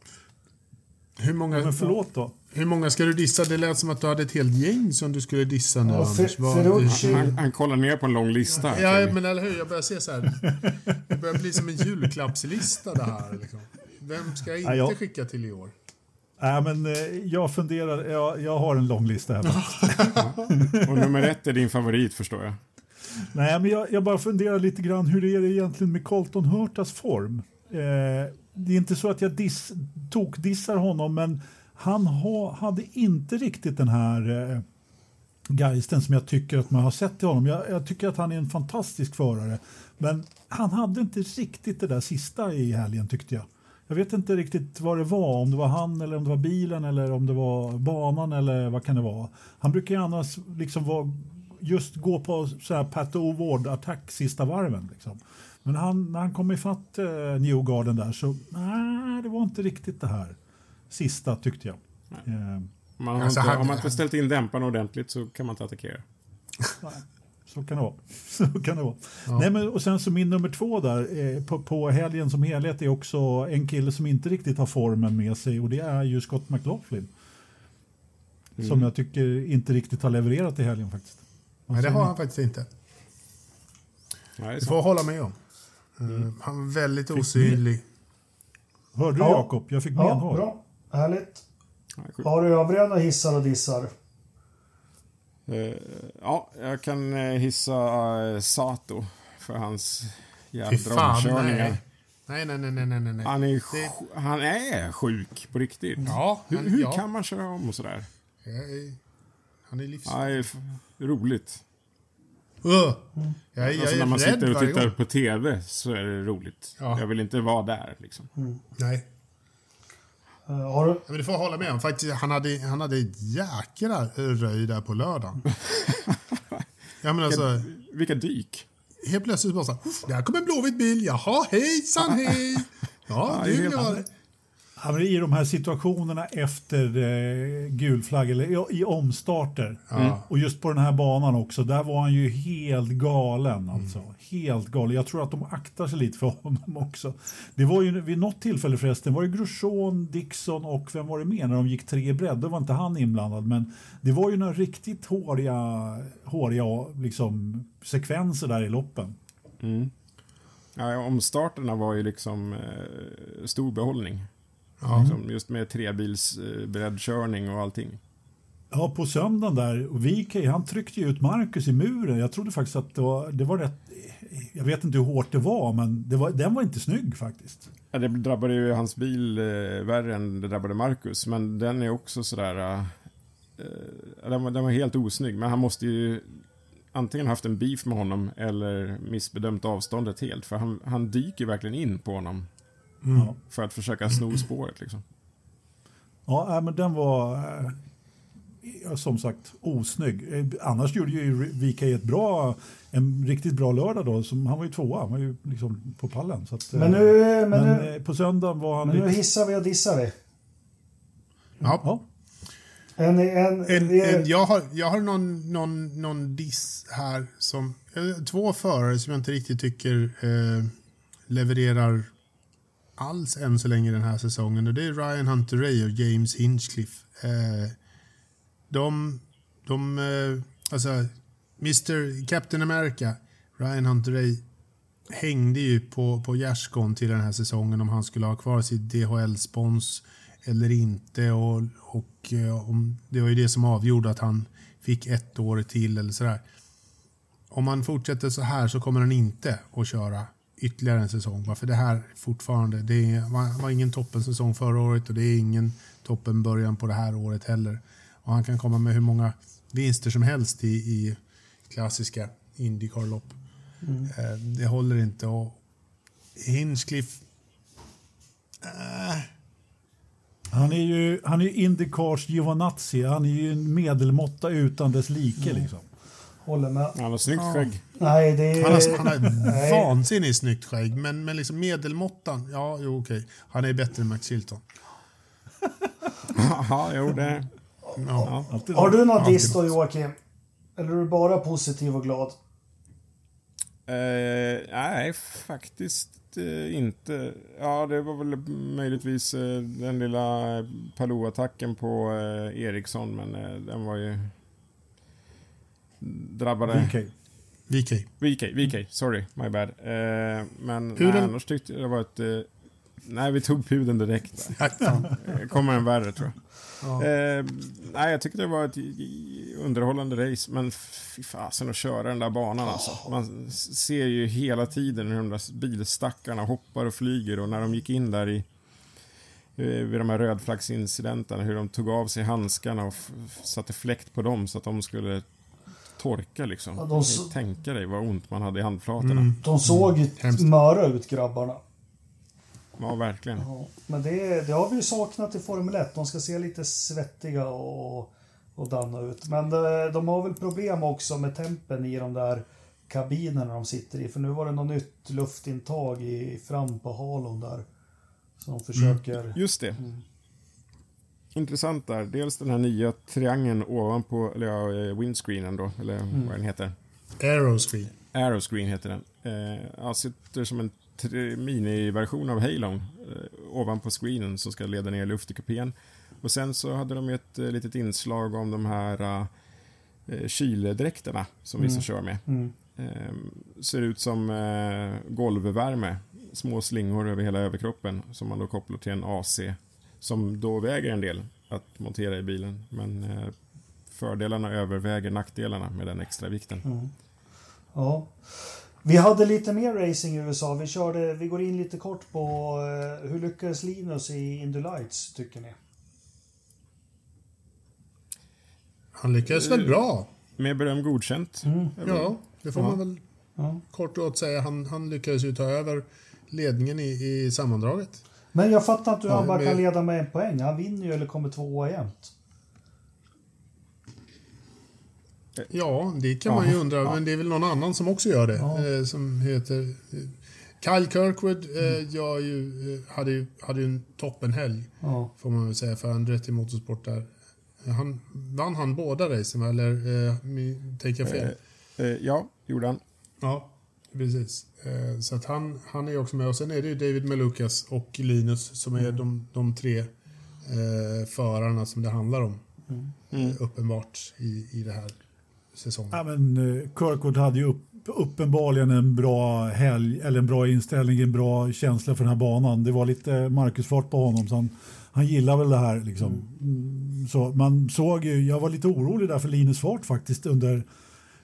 Speaker 2: Hur många,
Speaker 1: Men förlåt då.
Speaker 2: Hur många ska du dissa? Det lät som att du hade ett helt gäng som du skulle dissa nu,
Speaker 4: Ja,
Speaker 2: Anders.
Speaker 4: Ferrucci-
Speaker 3: Han, han kollar ner på en lång lista. ser
Speaker 2: Ja,
Speaker 3: ni.
Speaker 2: men eller hur? Jag börjar se så här. Det börjar bli som en julklappslista det här. Liksom. Vem ska jag inte
Speaker 1: Ja, jag-
Speaker 2: skicka till i år?
Speaker 1: Nej, men eh, jag funderar. Jag, jag har en lång lista här.
Speaker 3: Och nummer ett är din favorit förstår jag.
Speaker 1: Nej, men jag, jag bara funderar lite grann hur är det egentligen med Colton Hurtas form? Eh, det är inte så att jag diss, tokdissar honom, men han ha, hade inte riktigt den här eh, geisten som jag tycker att man har sett i honom. Jag, jag tycker att han är en fantastisk förare, men han hade inte riktigt det där sista i helgen tyckte jag. Jag vet inte riktigt vad det var, om det var han eller om det var bilen eller om det var banan eller vad kan det vara. Han brukar ju annars liksom vara, just gå på så här Pat O'Ward-attack sista varven. Liksom. Men han, när han kom ifatt eh, Newgarden där så nej, det var inte riktigt det här sista tyckte jag. Eh,
Speaker 3: Man har
Speaker 2: Alltså,
Speaker 3: inte,
Speaker 2: han-
Speaker 3: har man inte ställt in dämparna ordentligt så kan man inte attackera.
Speaker 1: Så kan det vara. Så kan det vara. Nej, men, och sen så min nummer två där eh, på, på helgen som helhet är också en kille som inte riktigt har formen med sig och det är ju Scott McLaughlin. Som jag tycker inte riktigt har levererat i helgen faktiskt.
Speaker 2: Nej, det
Speaker 1: säger
Speaker 2: har han faktiskt inte.
Speaker 3: Nej,
Speaker 2: Det
Speaker 3: så.
Speaker 2: får jag hålla med om. Eh, Han är väldigt osynlig.
Speaker 1: Hörde du
Speaker 4: Ja.
Speaker 1: Jakob? Jag fick
Speaker 4: Ja,
Speaker 1: medhåll.
Speaker 4: Härligt.
Speaker 3: Sjukt.
Speaker 4: Har du övriga några hissar och dissar?
Speaker 3: Eh, ja, jag kan eh, hissa eh, Sato för hans
Speaker 2: fan,
Speaker 3: omkörningar.
Speaker 2: nej. Nej, nej, nej, nej, nej.
Speaker 3: Han är,
Speaker 2: Det-
Speaker 3: han är sjuk på riktigt.
Speaker 2: Ja,
Speaker 3: Hur,
Speaker 2: han,
Speaker 3: hur
Speaker 2: ja.
Speaker 3: kan man köra om och sådär?
Speaker 2: Är- Han är livs...
Speaker 3: Ja, det är f- roligt.
Speaker 2: Uh, jag, jag
Speaker 3: Alltså
Speaker 2: är
Speaker 3: när man sitter och tittar på TV så är det roligt.
Speaker 2: Ja.
Speaker 3: Jag vill inte vara där liksom.
Speaker 2: Nej.
Speaker 4: Eh, har du?
Speaker 2: Men du får hålla med om. Faktiskt, han hade, han hade jäkla röj där på lördagen. ja, men alltså,
Speaker 3: Vilka dyk!
Speaker 2: helt plötsligt bara så här, "Uff, där kommer en blåvit bil. Jaha, hejsan hej. Ja,
Speaker 3: Ja,
Speaker 2: du
Speaker 3: det är helt
Speaker 1: I de här situationerna efter eh, gul flagg, eller i, i omstarter.
Speaker 2: Ja.
Speaker 1: Och just på den här banan också, där var han ju helt galen. Alltså. Helt galen. Jag tror att de aktar sig lite för honom också. Det var ju vid något tillfälle förresten, var det Grosjean, Dixon och vem var det mer när de gick tre bredd? Då var inte han inblandad, men det var ju några riktigt håriga, håriga liksom, sekvenser där i loppen.
Speaker 3: Mm. Ja, omstarterna var ju liksom eh, stor behållning.
Speaker 2: Ja.
Speaker 3: Liksom, just med trebils eh, breddkörning och allting.
Speaker 1: Ja, på söndagen där, och VK, han tryckte ut Marcus i muren. Jag trodde faktiskt att det var, det var rätt... Jag vet inte hur hårt det var, men det var, den var inte snygg faktiskt.
Speaker 3: Ja, det drabbade ju hans bil eh, värre än det drabbade Marcus, men den är också sådär... Eh, eh, den, var, den var helt osnygg, men han måste ju antingen haft en beef med honom eller missbedömt avståndet helt, för han, han dyker verkligen in på honom
Speaker 1: Ja,
Speaker 3: för att försöka sno spåret liksom.
Speaker 1: ja men den var eh, som sagt osnygg. Eh, Annars gjorde ju VK ett bra, en riktigt bra lördag då. Som, han var ju tvåa, han var ju liksom på pallen. Så att, eh,
Speaker 4: Men nu, men
Speaker 1: men,
Speaker 4: nu,
Speaker 1: eh, på söndagen var han
Speaker 4: men nu
Speaker 1: lite...
Speaker 4: hissar vi och dissar vi.
Speaker 2: Ja.
Speaker 1: Ja,
Speaker 4: En, en,
Speaker 2: En, en, jag har, jag har någon, någon, någon diss här som... eh, Två förare som jag inte riktigt tycker eh, levererar alls än så länge den här säsongen. Och det är Ryan Hunter-Ray och James Hinchcliffe. Eh, de... de eh, alltså, Mr Captain America, Ryan Hunter Ray hängde ju på, på gärdsgården till den här säsongen om han skulle ha kvar sitt DHL-spons eller inte. Och, och eh, om, det var ju det som avgjorde att han fick ett år till eller sådär. Om han fortsätter så här så kommer han inte att köra ytterligare en säsong. För det här fortfarande, det var ingen toppensäsong förra året och det är ingen toppen början på det här året heller. Och han kan komma med hur många vinster som helst i, i klassiska Indycar-lopp. Mm. Eh, det håller inte. Och Hinchcliffe...
Speaker 1: Äh. Han är ju han är Indycars Giovanazzi. Han är ju en medelmåtta utan dess like. Mm. Liksom.
Speaker 4: Håller med.
Speaker 3: Han har snyggt skägg.
Speaker 4: Nej, det är...
Speaker 2: Han har, han har vansinnigt snyggt skägg, men, men liksom medelmåttan, ja, jo okej. Han är bättre än Max Chilton.
Speaker 3: Ja, jo det...
Speaker 4: Ja. Har du någon diss då Joakim? Eller är du bara positiv och glad?
Speaker 3: Eh, nej, faktiskt eh, inte. Ja, det var väl möjligtvis eh, den lilla Palou-attacken på eh, Eriksson, men den var ju... Drabbade...
Speaker 1: VK.
Speaker 2: VK.
Speaker 3: VK, VK. Sorry, my bad. Eh, men nej, annars tyckte jag det var ett... Eh, nej, vi tog pudeln direkt. Kommer en värre, tror jag. Ja. Eh, nej, jag tyckte det var ett underhållande race, men fy fasen att köra den där banan alltså. Man ser ju hela tiden hur de där bilstackarna hoppar och flyger och när de gick in där i eh, vid de här rödflaggsincidenterna, hur de tog av sig handskarna och satte fläkt på dem så att de skulle torka liksom. Ja, de så... Tänka dig vad ont man hade i handflatorna. Mm.
Speaker 4: De såg ju mm. möra ut grabbarna.
Speaker 3: Ja, verkligen.
Speaker 4: Ja, men det, det har vi ju saknat i Formel 1. De ska se lite svettiga och, och danna ut. Men de, de har väl problem också med tempen i de där kabinerna de sitter i. För nu var det något nytt luftintag i, fram på halon där. Som de försöker... Mm.
Speaker 3: Just det. Mm. Intressant där. Dels den här nya triangeln ovanpå, eller ja, eh, windscreenen då, eller mm. vad den heter.
Speaker 2: Aeroscreen.
Speaker 3: Aeroscreen heter den. Eh, ja, sitter som en miniversion av Halon eh, ovanpå screenen som ska leda ner luft i kupén. Och sen så hade de ett eh, litet inslag om de här eh, kyldräkterna som vissa mm. kör med. Mm. Eh, ser ut som eh, golvvärme, små slingor över hela överkroppen som man då kopplar till en AC som då väger en del att montera i bilen. Men eh, fördelarna överväger nackdelarna med den extra vikten. Mm.
Speaker 4: Ja. Vi hade lite mer racing i USA. Vi, körde, vi går in lite kort på uh, hur lyckades Linus i Indy Lights, tycker ni?
Speaker 2: Han lyckades väl bra.
Speaker 3: Med beröm godkänt.
Speaker 2: Mm. Ja, det får ja. man väl ja. kort och gott säga. Han, han lyckades ju ta över ledningen i, i sammandraget.
Speaker 4: Men jag fattar inte hur han bara kan leda med en poäng. Han vinner ju eller kommer tvåa jämt.
Speaker 2: Ja, det kan man ju undra. Men det är väl någon annan som också gör det. Eh, som heter... Eh, Kyle Kirkwood eh, mm. jag ju, eh, hade, ju, hade ju en toppenhelg. Ja. Får man väl säga för Andretti Motorsport där. Han, vann han båda racen eller eh, tänker jag fel?
Speaker 3: Eh, eh, ja, gjorde han.
Speaker 2: Ja, precis. Eh, så att han, han är också med. Och sen är det ju David Melukas och Linus som är mm. de, de tre förarna som det handlar om. Mm. mm. Uppenbart i, i det här säsongen.
Speaker 1: Ja, men, uh, Kirkwood hade ju upp, uppenbarligen en bra helg, eller en bra inställning, en bra känsla för den här banan. Det var lite Marcusfart på honom, så han, han gillar väl det här. Liksom. Mm. Så man såg ju, jag var lite orolig där för Linus Fart faktiskt under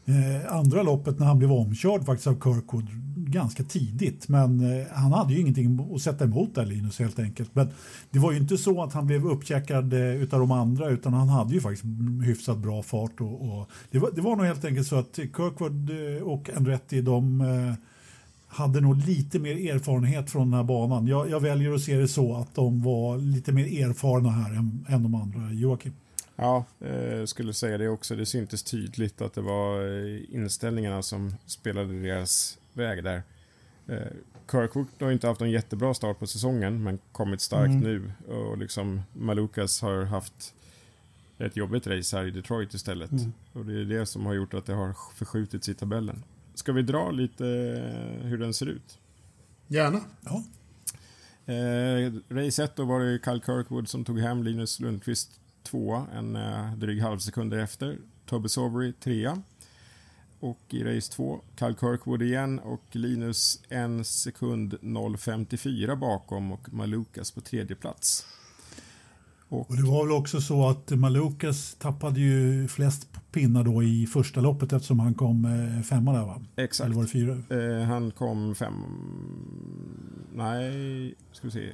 Speaker 1: eh, andra loppet när han blev omkörd faktiskt av Kirkwood ganska tidigt. Men eh, han hade ju ingenting att sätta emot där Linus helt enkelt. Men det var ju inte så att han blev uppcheckad eh, utav de andra utan han hade ju faktiskt hyfsat bra fart. Och, och det, var, det var nog helt enkelt så att Kirkwood eh, och Andretti de eh, hade nog lite mer erfarenhet från den här banan. Jag, jag, väljer att se det så att de var lite mer erfarna här än, än de andra. Joakim?
Speaker 3: Ja, jag eh, skulle säga det också. Det syntes tydligt att det var inställningarna som spelade deras väg där. Eh, Kirkwood har inte haft en jättebra start på säsongen men kommit starkt mm. nu och liksom Malukas har haft ett jobbigt race här i Detroit istället. Mm. Och det är det som har gjort att det har förskjutits i tabellen. Ska vi dra lite eh, hur den ser ut?
Speaker 2: Gärna.
Speaker 1: Ja.
Speaker 3: Eh, race 1 då var det Kyle Kirkwood som tog hem Linus Lundqvist tvåa, en eh, dryg halv sekund efter. Toby Sovery trea. Och i race 2, Kyle Kirkwood igen och Linus en sekund 0.54 bakom och Malukas på tredje plats.
Speaker 1: Och, och det var väl också så att Malukas tappade ju flest pinnar då i första loppet eftersom han kom eh, femma där va?
Speaker 3: Exakt.
Speaker 1: Eller var det fyra?
Speaker 3: Eh, han kom fem... Nej, ska vi se.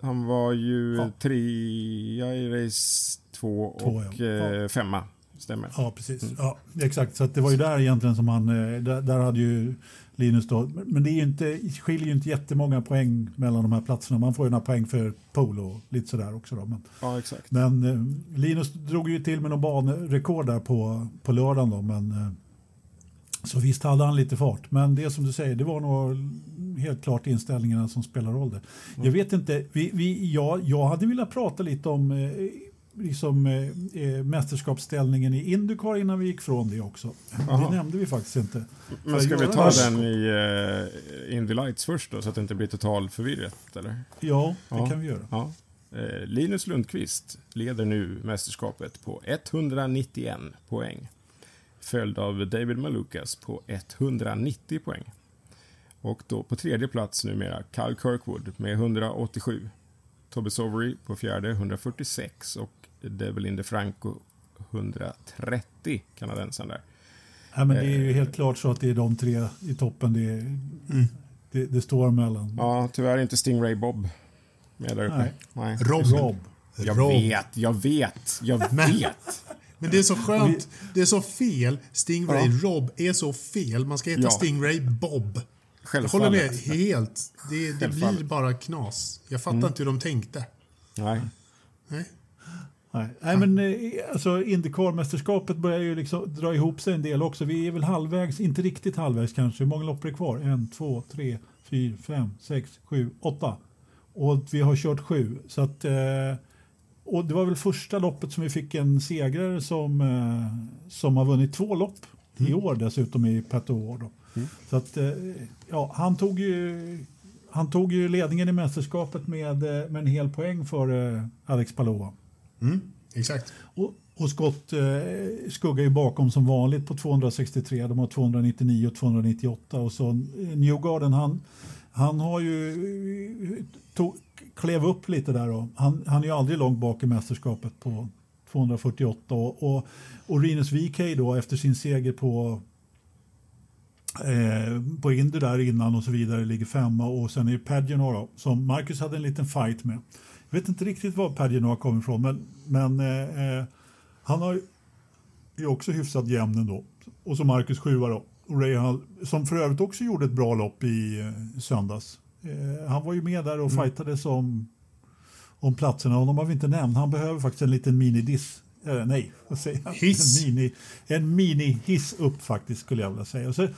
Speaker 3: Han var ju ja. trea i race två och ja. eh, femma. Stämmer.
Speaker 1: Ja, precis. Mm. Ja, exakt, så det var ju där egentligen som han... Eh, där, där hade ju Linus då. Men det är inte, skiljer ju inte jättemånga poäng mellan de här platserna. Man får ju några poäng för pole och lite sådär också. Då. Men,
Speaker 3: ja, exakt.
Speaker 1: men eh, Linus drog ju till med någon banrekord där på, på lördagen då. Men, så visst hade han lite fart. Men det som du säger, det var nog helt klart inställningarna som spelar roll. Där. Mm. Jag vet inte, vi, vi, jag, jag hade velat prata lite om eh, liksom, eh, eh, mästerskapsställningen i Indycar innan vi gick från det också. Aha. Det nämnde vi faktiskt inte.
Speaker 3: Men ska vi ta den i eh, Indy Lights först då, så att det inte blir total förvirrat? Eller?
Speaker 1: Ja, det ja. kan vi göra.
Speaker 3: Ja. Eh, Linus Lundqvist leder nu mästerskapet på 191 poäng. Följd av David Malukas på 190 poäng. Och då på tredje plats numera Kyle Kirkwood med 187. Tobbe Sovery på fjärde 146 och Devil DeFranco 130, kanadensaren där.
Speaker 1: Ja, men det är ju helt klart så att det är de tre i toppen det, mm. det, det, står mellan.
Speaker 3: Ja, tyvärr inte Stingray Bob med där uppe. Nej.
Speaker 2: Nej. Rob. Rob.
Speaker 3: Jag Rob. vet, jag vet, jag vet.
Speaker 2: Men det är så skönt, det är så fel. Stingray ja. Rob är så fel. Man ska heta ja. Stingray Bob. Jag håller med helt. Det, det blir bara knas. Jag fattar mm. inte hur de tänkte.
Speaker 3: Nej.
Speaker 2: Nej.
Speaker 1: Nej, Nej men eh, alltså Indycar-mästerskapet börjar ju liksom dra ihop sig en del också. Vi är väl halvvägs, inte riktigt halvvägs kanske. Hur många lopp är det kvar? En, två, tre, fyra, fem, sex, sju, åtta. Och vi har kört sju. Så att, eh, och det var väl första loppet som vi fick en segrare som, eh, som har vunnit två lopp mm. i år dessutom i Pato år. Mm. Så att, ja, han tog ju han tog ju ledningen i mästerskapet med, med en hel poäng för Alex Palova.
Speaker 2: Mm, exakt.
Speaker 1: Och, och Scott eh, skuggar ju bakom som vanligt på 263. De har 299 och 298. Och så eh, Newgarden, han, han har ju tog, klev upp lite där. Och han, han är ju aldrig långt bak i mästerskapet på 248. Och, och, och Rinus VK då efter sin seger på eh, på Indy där innan och så vidare ligger femma och sen är det Pagino som Marcus hade en liten fight med. Jag vet inte riktigt var Pagino kommer ifrån, men, men eh, eh, han har ju också hyfsat jämn ändå. Och så Marcus sjua då. Hall, som för övrigt också gjorde ett bra lopp i eh, söndags. Eh, han var ju med där och mm. fightades om, om platserna. Honom har vi inte nämnt. Han behöver faktiskt en liten minidiss. Eh, nej, vad säger jag?
Speaker 2: Hiss.
Speaker 1: En mini, en mini hiss upp faktiskt skulle jag vilja säga. Så,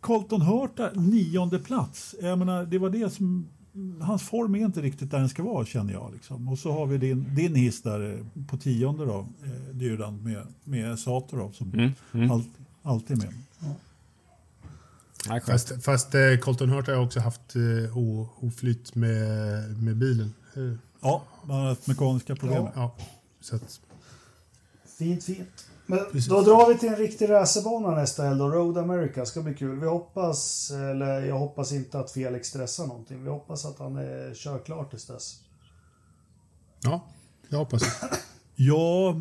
Speaker 1: Colton Hurta, nionde plats. Jag menar, det var det som hans form är inte riktigt där den ska vara känner jag. Liksom. Och så har vi din, din hiss där eh, på tionde då, eh, Dyrdan med, med Sato då, som mm, mm. All, alltid med.
Speaker 2: Ja. fast, fast eh, Colton Hurt har också haft eh, oflyt med, med bilen.
Speaker 1: Eh. Ja, man har haft mekaniska problem. Ja.
Speaker 2: ja. Så att...
Speaker 4: Fint, fint. Men då drar vi till en riktig racerbana nästa helg då. Road America ska bli kul. Vi hoppas, eller jag hoppas inte att Felix stressar någonting. Vi hoppas att han är körklar tills dess.
Speaker 2: Ja, jag hoppas
Speaker 1: Ja,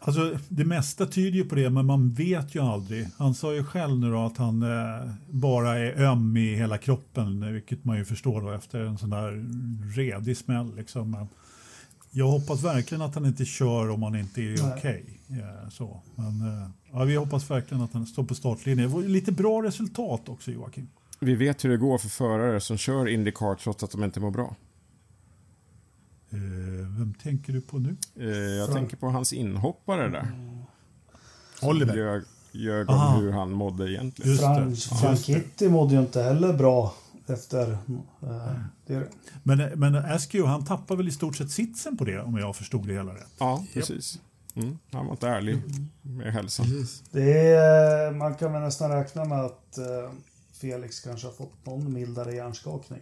Speaker 1: alltså det mesta tyder ju på det, men man vet ju aldrig. Han sa ju själv nu då att han eh, bara är öm i hela kroppen, vilket man ju förstår då efter en sån där redig smäll. Liksom. Jag hoppas verkligen att han inte kör om han inte är okej. Okay. Ja, Men eh, ja, vi hoppas verkligen att han står på startlinjen. Lite bra resultat också Joakim.
Speaker 3: Vi vet hur det går för förare som kör Indycar trots att de inte mår bra.
Speaker 1: Eh, vem tänker du på nu?
Speaker 3: Eh, jag Frank. tänker på hans inhoppare där.
Speaker 2: Oliver.
Speaker 3: Ljög, ljög om hur han mådde egentligen.
Speaker 4: Frank, Frank Kitty mådde ju inte heller bra efter eh, det.
Speaker 1: Men, men Askew, han tappar väl i stort sett sitsen på det om jag förstod det hela rätt?
Speaker 3: Ja, precis. Mm, han var inte ärlig med hälsan.
Speaker 4: Det är, man kan väl nästan räkna med att eh, Felix kanske har fått någon mildare hjärnskakning.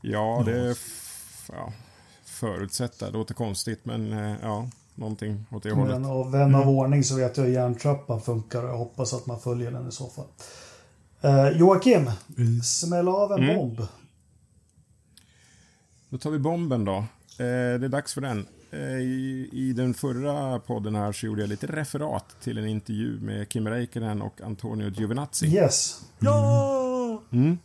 Speaker 3: Ja, det är ja, förutsätta. Det låter konstigt, men eh, ja, någonting åt det hållet.
Speaker 4: Men av vän av ordning så vet jag hur järntrappan funkar och jag hoppas att man följer den i så fall. Eh, Joakim, smäll av en
Speaker 3: Mm.
Speaker 4: bomb.
Speaker 3: Då tar vi bomben då. Eh, det är dags för den. Eh, i, I den förra podden här så gjorde jag lite referat till en intervju med Kim Räikkönen och Antonio Giovinazzi.
Speaker 4: Yes.
Speaker 1: Ja!
Speaker 3: Mm.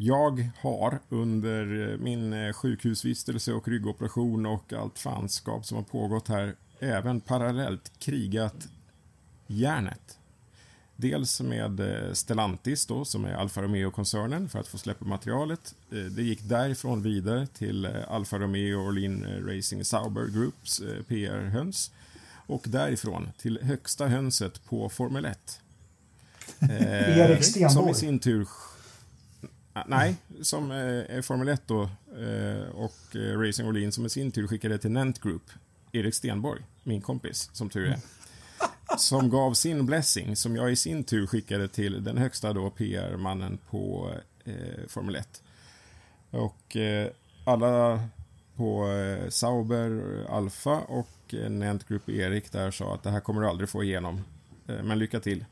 Speaker 3: Jag har under eh, min eh, sjukhusvistelse och ryggoperation och allt fanskap som har pågått här även parallellt krigat järnet. Dels med eh, Stellantis då, som är Alfa Romeo-koncernen för att få släppa materialet. Det gick därifrån vidare till Alfa Romeo Orlin Racing Sauber Groups PR-höns. Och därifrån till högsta hönset på Formel 1. Eh,
Speaker 4: Erik Stenborg.
Speaker 3: Som i sin tur... Ah, nej, som eh, är Formel 1 då eh, och eh, Racing Orlin som i sin tur skickade till Nent Group. Erik Stenborg, min kompis, som tur är. Som gav sin blessing, som jag i sin tur skickade till den högsta då PR-mannen på eh, Formel 1. Och eh, alla på eh, Sauber, Alfa och eh, Nent Group Erik där sa att det här kommer du aldrig få igenom. Eh, men lycka till.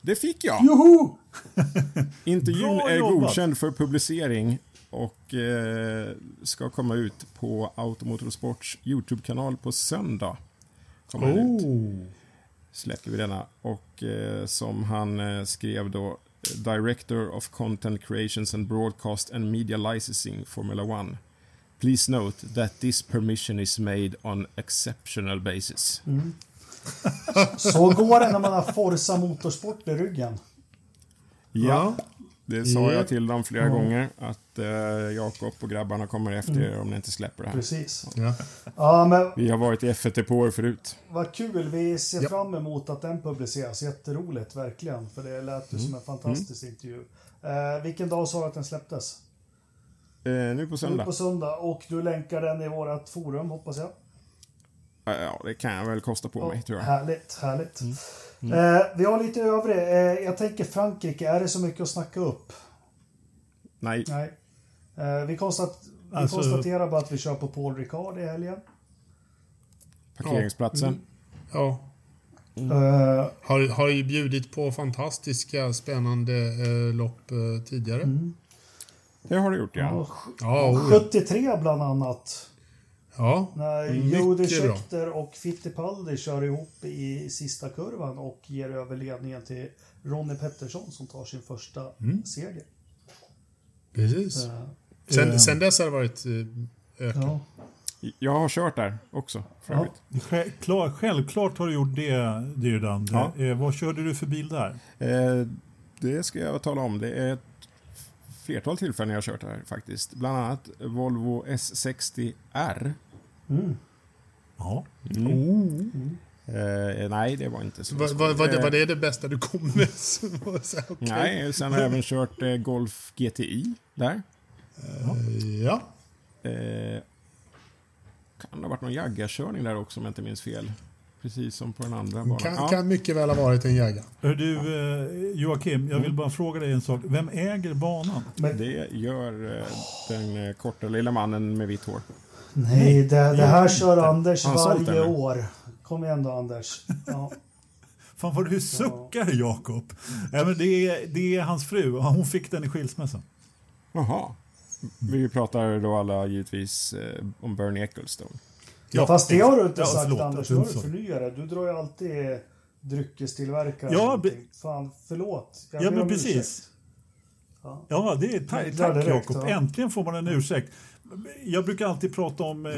Speaker 3: Det fick jag!
Speaker 4: Joho!
Speaker 3: Intervjun
Speaker 1: Bra
Speaker 3: är
Speaker 1: jobbat.
Speaker 3: godkänd för publicering och eh, ska komma ut på Automotorsports YouTube-kanal på söndag. Kommer den ut.
Speaker 2: Oh.
Speaker 3: Släpper vi denna. Och eh, som han eh, skrev då, Director of Content Creations and Broadcast and Media Licensing Formula One. Please note that this permission is made on exceptional basis.
Speaker 4: Så går det när man har Forza Motorsport i ryggen.
Speaker 3: Ja, det sa
Speaker 2: Ja.
Speaker 3: jag till dem flera gånger att eh, Jakob och grabbarna kommer efter er om ni inte släpper det här.
Speaker 4: Precis.
Speaker 2: Ja.
Speaker 4: Ja, men
Speaker 3: Vi har varit i F1 på år förut.
Speaker 4: vad kul. Vi ser
Speaker 2: Ja.
Speaker 4: fram emot att den publiceras. Jätteroligt, verkligen. För det lät ju som en fantastisk intervju. Eh, vilken dag sa du att den släpptes?
Speaker 3: Eh, nu på
Speaker 4: Nu
Speaker 3: söndag.
Speaker 4: på söndag. Och du länkar den i vårt forum, hoppas jag.
Speaker 3: Ja, det kan jag väl kosta på mig, tror jag.
Speaker 4: Härligt, härligt.
Speaker 3: Mm.
Speaker 4: Eh, vi har lite övrig. Eh, jag tänker Frankrike, är det så mycket att snacka upp?
Speaker 3: Nej,
Speaker 4: Nej. Eh, vi, konstat, vi
Speaker 1: Alltså-
Speaker 4: konstaterar bara att vi kör på Paul Ricard i helgen.
Speaker 3: parkeringsplatsen.
Speaker 2: ja.
Speaker 4: Eh,
Speaker 2: Har, har ju bjudit på fantastiska, spännande eh, lopp eh, tidigare.
Speaker 4: Mm.
Speaker 3: Det har du gjort, ja.
Speaker 2: ja.
Speaker 4: 73 bland annat.
Speaker 2: Ja.
Speaker 4: När
Speaker 2: bra.
Speaker 4: Scheckter och Fittipaldi kör ihop i sista kurvan och ger över ledningen till Ronnie Pettersson som tar sin första
Speaker 2: Mm.
Speaker 4: seger.
Speaker 2: Precis.
Speaker 4: Eh,
Speaker 2: Sen, sen dess har det varit eh, ökat.
Speaker 4: ja.
Speaker 3: Jag har kört där också, för
Speaker 4: Ja.
Speaker 3: övrigt.
Speaker 1: Självklart, självklart har du gjort det, Dyrdan.
Speaker 3: Ja.
Speaker 1: Eh, vad körde du för bil där?
Speaker 3: Eh, det ska jag tala om. Det är ett flertal tillfällen jag har kört här faktiskt. Bland annat Volvo S60R.
Speaker 4: Mm.
Speaker 1: Ja.
Speaker 3: Eh, nej, det var inte så skoj.
Speaker 2: var, var, det,
Speaker 3: Eh,
Speaker 2: var det det bästa du kom med? Så okej.
Speaker 3: Nej, sen har jag även kört eh, Golf GTI där.
Speaker 2: Eh, Ja.
Speaker 3: Kan det ha varit någon jaggarkörning där också om jag inte minns fel. Precis som på den andra banan.
Speaker 2: Kan,
Speaker 3: Ja.
Speaker 2: kan mycket väl ha varit en jägare.
Speaker 1: Hör Du, Joakim, jag vill bara fråga dig en sak. Vem äger banan?
Speaker 4: Men
Speaker 3: Det gör den korta lilla mannen med vitt hår.
Speaker 4: Nej, det, det här kör Anders
Speaker 3: Har han
Speaker 4: varje år. Kom igen då Anders. Ja.
Speaker 1: Fan vad du suckar, Jakob. Ja, men det, är, det är hans fru. Hon fick den i skilsmässan.
Speaker 3: Jaha. Vi pratar då alla givetvis eh, om Bernie Ecclestone.
Speaker 4: Ja, fast det har du inte
Speaker 1: Ja,
Speaker 4: sagt
Speaker 1: förlåt,
Speaker 4: Anders.
Speaker 1: att
Speaker 4: Du har
Speaker 1: inte
Speaker 4: du. Du drar ju alltid dryckestillverkare.
Speaker 1: Ja, be-.
Speaker 4: Fan, förlåt. Jag
Speaker 1: Ja, men precis.
Speaker 4: Ja.
Speaker 1: Ja, det är tack, tack Jakob.
Speaker 4: ja.
Speaker 1: Äntligen får man en ursäkt. Jag brukar alltid prata om eh,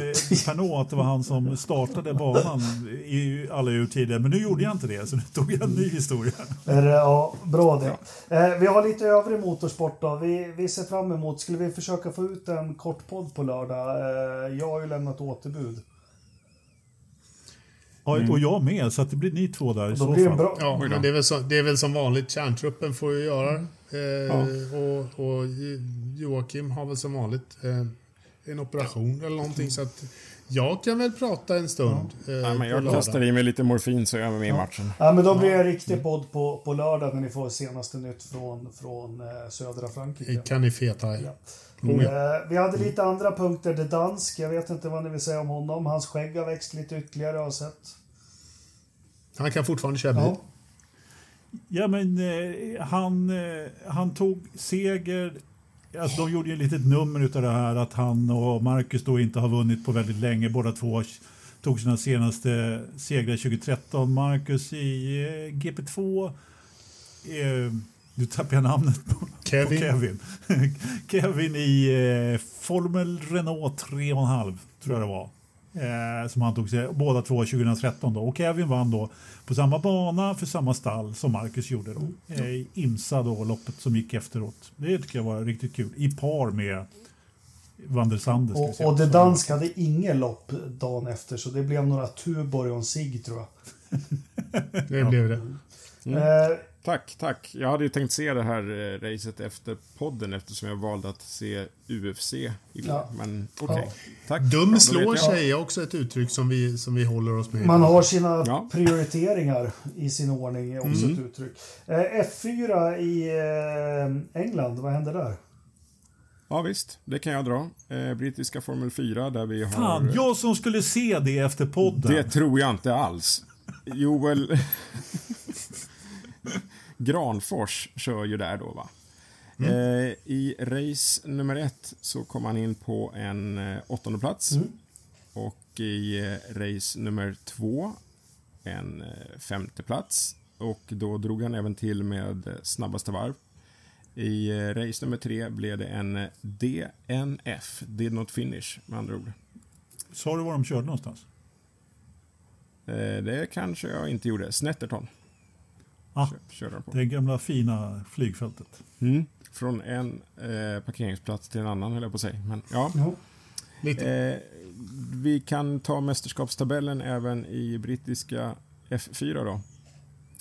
Speaker 1: Pernod, att det var han som startade banan i alla urtider. Men nu gjorde jag inte det, så nu tog jag en ny historia.
Speaker 4: Ja, bra det. Eh, vi har lite övrig motorsport då. Vi, vi ser fram emot, skulle vi försöka få ut en kort podd på lördag? Eh, jag har ju lämnat återbud.
Speaker 1: Ja, Och jag med, så att det blir ni två där i så
Speaker 4: då blir det
Speaker 1: fall.
Speaker 4: bra.
Speaker 2: Ja, men det är, väl så, det är väl som vanligt. Kärntruppen får ju göra det. eh, och, och Joakim har väl som vanligt eh, en operation eller någonting. Så att jag kan väl prata en stund. eh,
Speaker 3: Ja, men jag kastar i mig lite morfin så är jag med i matchen.
Speaker 4: Ja, men då blir det en riktig podd på, på lördag när ni får senaste nytt från, från eh, södra Frankrike.
Speaker 2: Det kan ni feta er.
Speaker 4: Ja.
Speaker 2: Mm.
Speaker 4: Eh, vi hade lite andra punkter. Det dansk, jag vet inte vad ni vill säga om honom. Hans skägg har växt lite ytterligare har jag sett.
Speaker 2: Han kan fortfarande köra bil.
Speaker 4: Ja.
Speaker 1: Ja, men eh, han, eh, han tog seger. Alltså, de gjorde ju ett litet nummer utav det här att han och Marcus då inte har vunnit på väldigt länge. Båda två tog sina senaste segrar 2013. Marcus i eh, GP2. Eh, nu tappar jag namnet på
Speaker 2: Kevin.
Speaker 1: På Kevin. Kevin i eh, Formel Renault 3,5 tror jag det var. Eh, som han tog sig, båda två 2013 då. Och Kevin vann då på samma bana för samma stall som Marcus gjorde då. Eh, i Imsa då, loppet som gick efteråt. Det tycker jag var riktigt kul. I par med Van der Sande.
Speaker 4: Och,
Speaker 1: säga.
Speaker 4: och det dansk hade inget lopp dagen efter så det blev några Tuborg och en cigg tror jag.
Speaker 2: Det blev det.
Speaker 3: Mm.
Speaker 4: Eh,
Speaker 3: Tack, tack. Jag hade ju tänkt se det här eh, racet efter podden eftersom jag valde att se UFC igår.
Speaker 4: Ja.
Speaker 3: Men okej.
Speaker 4: Ja.
Speaker 3: Tack. Ja,
Speaker 2: Dum slår sig är också ett uttryck som vi, som vi håller oss med.
Speaker 4: man har sina
Speaker 3: Ja.
Speaker 4: prioriteringar i sin ordning är också
Speaker 2: Mm.
Speaker 4: ett uttryck. Eh, F4 i eh, England, vad händer där?
Speaker 3: Ja, visst. Det kan jag dra. Eh, brittiska Formel 4 där vi har...
Speaker 1: Fan, jag som skulle se det efter podden.
Speaker 3: Det tror jag inte alls. Joel Granfors kör ju där då va.
Speaker 2: Mm.
Speaker 3: Eh, I race nummer ett så kom han in på en eh, åttonde plats.
Speaker 2: Mm.
Speaker 3: Och i eh, race nummer två en eh, femte plats. Och då drog han även till med eh, snabbaste varv. I eh, race nummer tre blev det en eh, DNF, did not finish med andra ord.
Speaker 1: Sa du var de körde någonstans?
Speaker 3: Det kanske jag inte gjorde. Snetterton Kö- körde han på.
Speaker 1: det gamla fina flygfältet.
Speaker 3: Mm. Från en eh, parkeringsplats till en annan, höll jag på att säga. Men, ja.
Speaker 4: Ja.
Speaker 2: Lite.
Speaker 3: eh, vi kan ta mästerskapstabellen även i brittiska F4 då.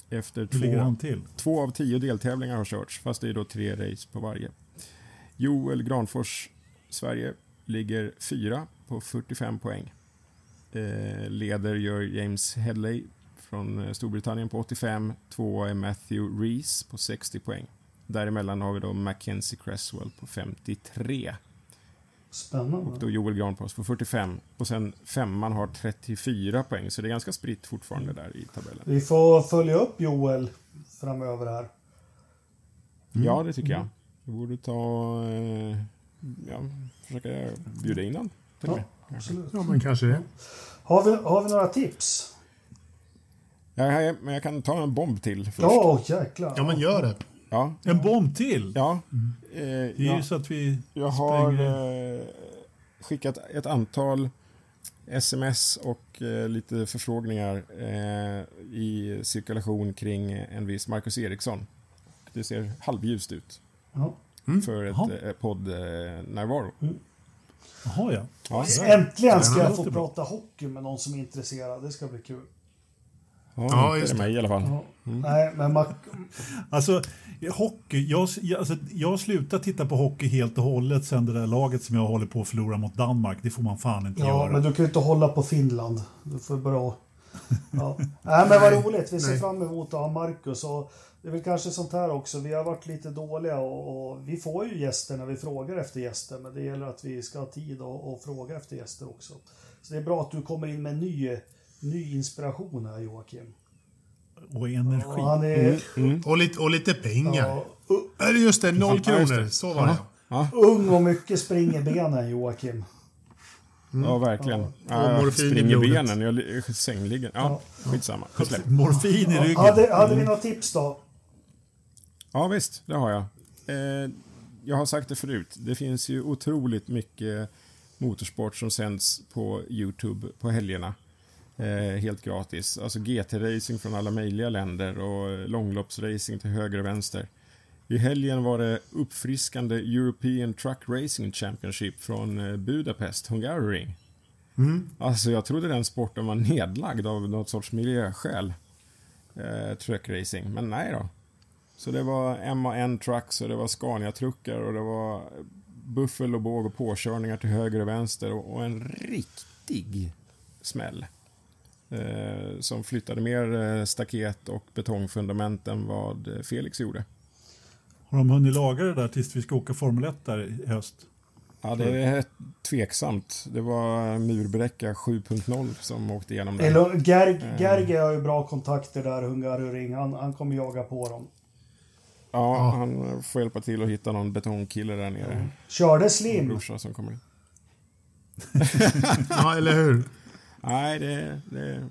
Speaker 3: Efter två, två av tio deltävlingar har körts, fast det är då tre race på varje. Joel Granfors, Sverige, ligger fyra på 45 poäng. Eh, leder gör James Headley från eh, Storbritannien på 85. Två är Matthew Rees på 60 poäng. Däremellan har vi då Mackenzie Cresswell på 53. Och
Speaker 4: Spännande.
Speaker 3: då Joel Granfors på 45. Och sen femman har 34 poäng, så det är ganska spritt fortfarande där i tabellen.
Speaker 4: Vi får följa upp Joel framöver här.
Speaker 3: Ja, det tycker jag. Vi borde ta... Eh, ja, försöka bjuda in den. och
Speaker 4: Ja, absolut.
Speaker 2: Ja, men kanske det.
Speaker 4: Har vi, har vi några tips?
Speaker 3: Ja, men jag kan ta en bomb till först.
Speaker 4: Ja, jäklar.
Speaker 2: Ja, men gör det.
Speaker 3: Ja.
Speaker 1: En bomb till!
Speaker 3: ja. Eh,
Speaker 1: Det är
Speaker 3: ja.
Speaker 1: ju så att vi
Speaker 3: Jag har eh, skickat ett antal sms och eh, lite förfrågningar eh, i cirkulation kring en viss Marcus Eriksson. Det ser halvljust ut
Speaker 4: Ja.
Speaker 3: för ett
Speaker 1: Jaha.
Speaker 3: eh, poddnärvaro.
Speaker 1: Jaha, ja.
Speaker 3: Ja,
Speaker 4: Äntligen ska
Speaker 1: Ja,
Speaker 4: jag få prata hockey med någon som är intresserad. Det ska bli kul.
Speaker 3: Ja,
Speaker 2: Ja,
Speaker 3: inte
Speaker 2: just
Speaker 3: det mig i alla fall.
Speaker 4: Ja. Nej, men Mac-
Speaker 1: Alltså, hockey. Jag, alltså, jag har slutat titta på hockey helt och hållet sen det där laget som jag håller på att förlora mot Danmark. Det får man fan inte
Speaker 4: Ja,
Speaker 1: göra.
Speaker 4: men du kan ju inte hålla på Finland. Du får bra. Ja. Nej, men vad roligt. Vi ser
Speaker 2: Nej.
Speaker 4: fram emot att ha Marcus. Och det är väl kanske sånt här också. Vi har varit lite dåliga och, och vi får ju gäster när vi frågar efter gäster. Men det gäller att vi ska ha tid och, och fråga efter gäster också. Så det är bra att du kommer in med ny, ny inspiration här Joakim.
Speaker 1: Och energi.
Speaker 4: Och han är
Speaker 2: Och lite, och lite pengar.
Speaker 4: ja,
Speaker 2: Eller just det, noll
Speaker 3: Ja, just
Speaker 2: kronor. Så var det.
Speaker 3: Ja,
Speaker 4: ung och mycket springer benen Joakim.
Speaker 3: ja verkligen.
Speaker 2: Och
Speaker 3: Ja, jag
Speaker 2: morfin i
Speaker 3: springer benen, jag li- sängligger. Ja, skitsamma. Släpp.
Speaker 1: Morfin i ryggen.
Speaker 4: Hade, hade vi några tips då?
Speaker 3: Ja, visst, det har jag. Eh, jag har sagt det förut. Det finns ju otroligt mycket motorsport som sänds på Youtube på helgerna. Eh, helt gratis. Alltså GT-racing från alla möjliga länder och långloppsracing till höger och vänster. I helgen var det uppfriskande European Truck Racing Championship från eh, Budapest, Hungaroring. Alltså jag trodde den sporten var nedlagd av något sorts miljöskäl. Eh, truck racing, men nej då. Så det var MAN Trucks och det var Scania-truckar och det var buffel och båg och påkörningar till höger och vänster och, och en riktig smäll. Eh, som flyttade mer eh, staket och betongfundament än vad eh, Felix gjorde.
Speaker 1: Har de hunnit laga det där tills vi ska åka Formel 1 där i höst?
Speaker 3: Ja, det är tveksamt. Det var murbräcka 7.0 som åkte igenom
Speaker 4: Det. Gerg, Gerge har ju bra kontakter där, Hungaroring. Han, han kommer jaga på dem.
Speaker 3: Ja, han får hjälpa till att hitta någon betongkille där nere.
Speaker 4: Körde Slim.
Speaker 3: brorsa som kommer in.
Speaker 2: Ja, eller hur?
Speaker 3: Nej, det, det,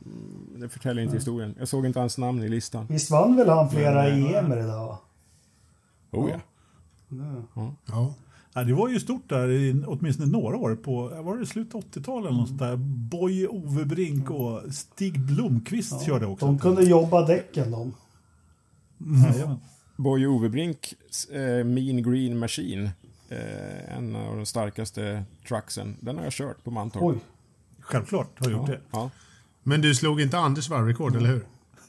Speaker 3: det förtäljer inte historien. Jag såg inte hans namn i listan.
Speaker 4: Visst vann väl han flera
Speaker 3: Men,
Speaker 4: EM va?
Speaker 3: Oh ja.
Speaker 2: Ja.
Speaker 1: Ja, det var ju stort där i åtminstone några år. På, var det slut 80-tal eller något sånt där? Boy Ove Brink och Stig Blomqvist körde också.
Speaker 4: De kunde jobba däcken de.
Speaker 1: Jajamän.
Speaker 3: Boye Overbrink, eh, Mean Green Machine. Eh, en av de starkaste trucksen. Den har jag kört på Mantorp.
Speaker 1: Självklart har jag gjort
Speaker 3: Ja,
Speaker 1: det.
Speaker 3: ja.
Speaker 2: Men du slog inte Anders varvrekord, eller hur?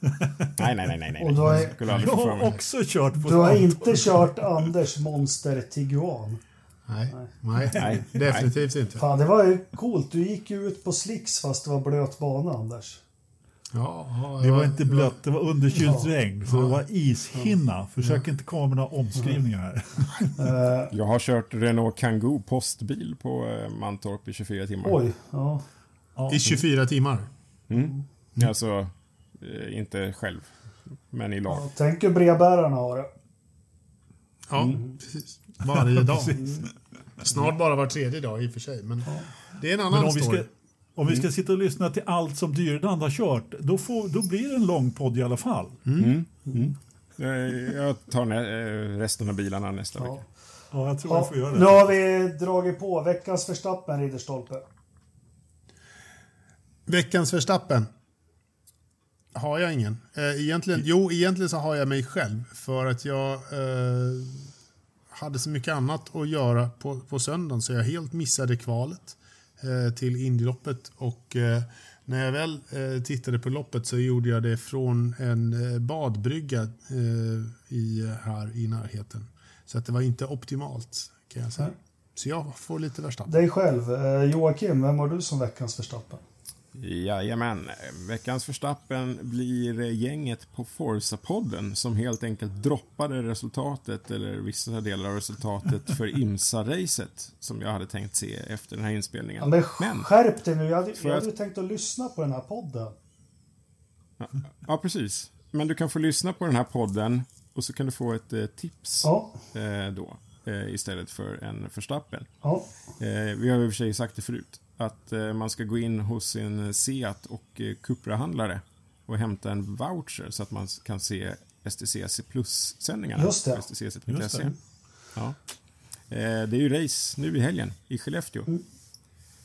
Speaker 3: Nej, nej, nej, nej. nej.
Speaker 4: Och då är-
Speaker 3: Jag skulle aldrig
Speaker 1: Jag har också kört på
Speaker 4: Du har inte kört Anders Monster Tiguan.
Speaker 2: Nej, nej,
Speaker 3: Nej.
Speaker 2: definitivt inte.
Speaker 4: Fan, det var ju coolt. Du gick ju ut på slicks fast det var blöt bana, Anders.
Speaker 2: Ja, ja,
Speaker 1: Det var
Speaker 2: ja,
Speaker 1: inte blött, det var underkylt
Speaker 4: Ja.
Speaker 1: regn. Så det var ishinna. Försök inte komma med några omskrivningar här.
Speaker 4: Eh,
Speaker 3: Jag har kört Renault Kangoo postbil på eh, Mantorp i 24 timmar.
Speaker 4: oj, ja.
Speaker 2: I 24 timmar.
Speaker 3: Mm. Alltså, eh, inte själv, men i lag.
Speaker 4: ja. Tänk hur brevbärarna har det.
Speaker 2: Ja, precis. Varje dag. Snart bara var tredje dag i och för sig. Men det är en annan
Speaker 1: Men om vi,
Speaker 2: story.
Speaker 1: ska, om vi ska sitta och lyssna till allt som Dyrland har kört, då, får, då blir det en lång podd i alla fall.
Speaker 3: Eh, Jag tar nä- eh, resten av bilarna nästa
Speaker 4: Ja.
Speaker 3: vecka.
Speaker 1: Ja, jag tror jag
Speaker 4: Ja,
Speaker 1: får göra
Speaker 4: nu
Speaker 1: det.
Speaker 4: har vi dragit på veckans Verstappen, Ridderstolpe.
Speaker 2: Veckans Verstappen. Har jag ingen. Eh, Egentligen, jo, egentligen så har jag mig själv. För att jag eh, hade så mycket annat att göra på, på söndagen så jag helt missade kvalet eh, till Indyloppet. Och eh, när jag väl eh, tittade på loppet så gjorde jag det från en eh, badbrygga i, här i närheten. Så att det var inte optimalt kan jag säga.
Speaker 4: Nej.
Speaker 2: Så jag får lite Verstappen.
Speaker 4: Dig själv. Joakim, vem har du som veckans Verstappen?
Speaker 3: Jajamän. Veckans förstappen blir gänget på Forza-podden som helt enkelt droppade resultatet, eller vissa delar av resultatet, för IMSA-racet som jag hade tänkt se efter den här
Speaker 4: Ja,
Speaker 3: inspelningen.
Speaker 4: men
Speaker 3: Men,
Speaker 4: skärp dig nu. Jag hade, jag
Speaker 3: att-
Speaker 4: hade tänkt att lyssna på den här podden.
Speaker 3: ja precis. Men du kan få lyssna på den här podden och så kan du få ett eh, tips
Speaker 4: Ja,
Speaker 3: eh, då, eh, istället för en förstappen.
Speaker 4: ja.
Speaker 3: Eh, vi har i och för sig sagt det förut, att eh, man ska gå in hos sin Seat och eh, Cupra-handlare och hämta en voucher så att man kan se STCC Plus-sändningarna.
Speaker 4: Just det.
Speaker 3: STCC.se.
Speaker 1: Just det.
Speaker 3: Ja. Eh, det är ju race nu i helgen i Skellefteå.
Speaker 4: Mm.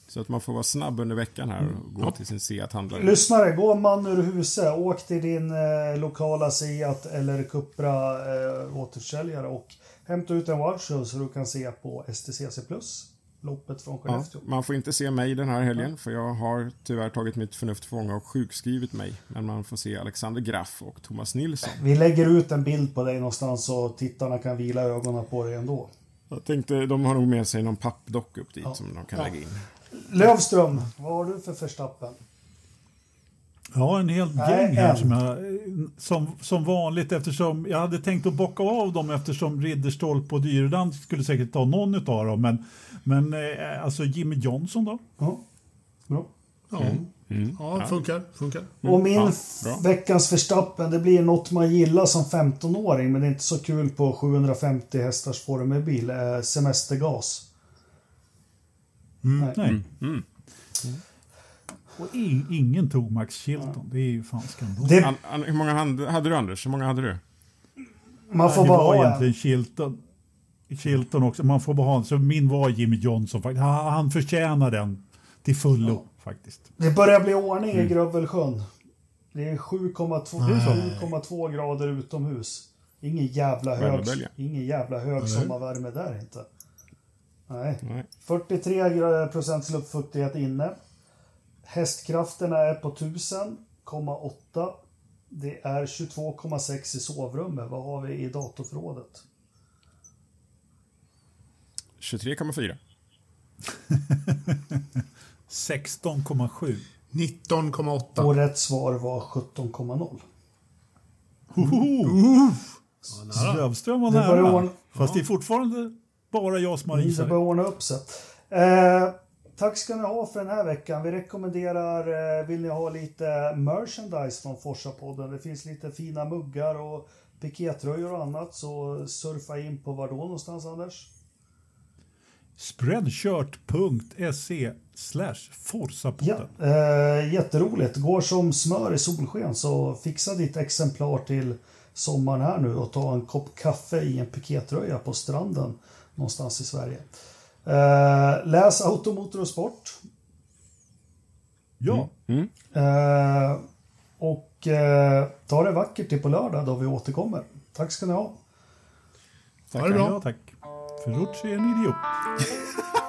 Speaker 3: Så att man får vara snabb under veckan här och gå till sin Seat-handlare.
Speaker 4: Lyssnare, gå man ur huset. Åk till din eh, lokala Seat eller Cupra eh, återförsäljare och hämta ut en voucher så du kan se på STCC Plus. Loppet från
Speaker 3: Ja,
Speaker 4: Skellefteå.
Speaker 3: man får inte se mig den här helgen för jag har tyvärr tagit mitt förnuft fånga och sjukskrivit mig. Men man får se Alexander Graff och Thomas Nilsson.
Speaker 4: Vi lägger ut en bild på dig någonstans så tittarna kan vila ögonen på dig ändå.
Speaker 3: Jag tänkte, de har nog med sig någon pappdock upp dit
Speaker 4: Ja.
Speaker 3: som de kan
Speaker 4: Ja.
Speaker 3: lägga in.
Speaker 4: Lövström, vad har du för Verstappen?
Speaker 1: Ja, en hel
Speaker 4: Nej,
Speaker 1: gäng här som, jag, som, som vanligt eftersom jag hade tänkt att bocka av dem eftersom Ridderstolpe och Dyrland skulle säkert ta någon av dem. Men, men eh, alltså Jimmy Johnson då?
Speaker 4: Ja, bra.
Speaker 2: Ja, ja funkar. funkar.
Speaker 4: Och min
Speaker 3: ja,
Speaker 4: veckans Verstappen, det blir något man gillar som 15-åring, men det är inte så kul på 750 hästars formelbil. Eh, semestergas. Nej.
Speaker 1: Nej. Och i, ingen tog Max Chilton. Det är ju fan skandal.
Speaker 4: Det,
Speaker 3: An, an, hur många hade, hade du Anders? Hur många hade du?
Speaker 4: man får
Speaker 1: det
Speaker 4: bara
Speaker 1: var
Speaker 4: ha en.
Speaker 1: egentligen Chilton. Chilton också. Man får bara ha en. Så min var Jimmy Johnson. faktiskt. Han, han förtjänar den till fullo faktiskt.
Speaker 4: Det börjar bli ordning
Speaker 1: Mm.
Speaker 4: i Grövelsjön. Det är 7,2 7,2 grader utomhus. Ingen jävla hög, ingen jävla hög sommarvärme där inte. Nej.
Speaker 3: Nej.
Speaker 4: 43 gra- procents luftfuktighet inne. Hästkrafterna är på 1000,8. Det är 22,6 i sovrummet. Vad har vi i datorförrådet?
Speaker 3: 23,4.
Speaker 1: 16,7.
Speaker 2: 19,8.
Speaker 4: Och rätt svar var 17,0
Speaker 1: Lövström var nära. Fast det är fortfarande bara jag som har
Speaker 4: Det börjar ordna upp sig. Eh, tack ska ni ha för den här veckan. Vi rekommenderar, eh, vill ni ha lite merchandise från Forsa-podden. Det finns lite fina muggar och pikétröjor och annat. Så surfa in på var då någonstans Anders?
Speaker 1: Spreadshirt.se slash
Speaker 4: Ja,
Speaker 1: Forsapodden.
Speaker 4: eh, jätteroligt. Går som smör i solsken så fixa ditt exemplar till sommaren här nu och ta en kopp kaffe i en pikétröja på stranden någonstans i Sverige. Eh, läs Automotor och Sport.
Speaker 1: Ja,
Speaker 3: Mm.
Speaker 4: Eh, och eh, ta det vackert till på lördag då vi återkommer. Tack ska ni ha.
Speaker 2: Ha det bra.
Speaker 1: tack. Ferrucci är en idiot.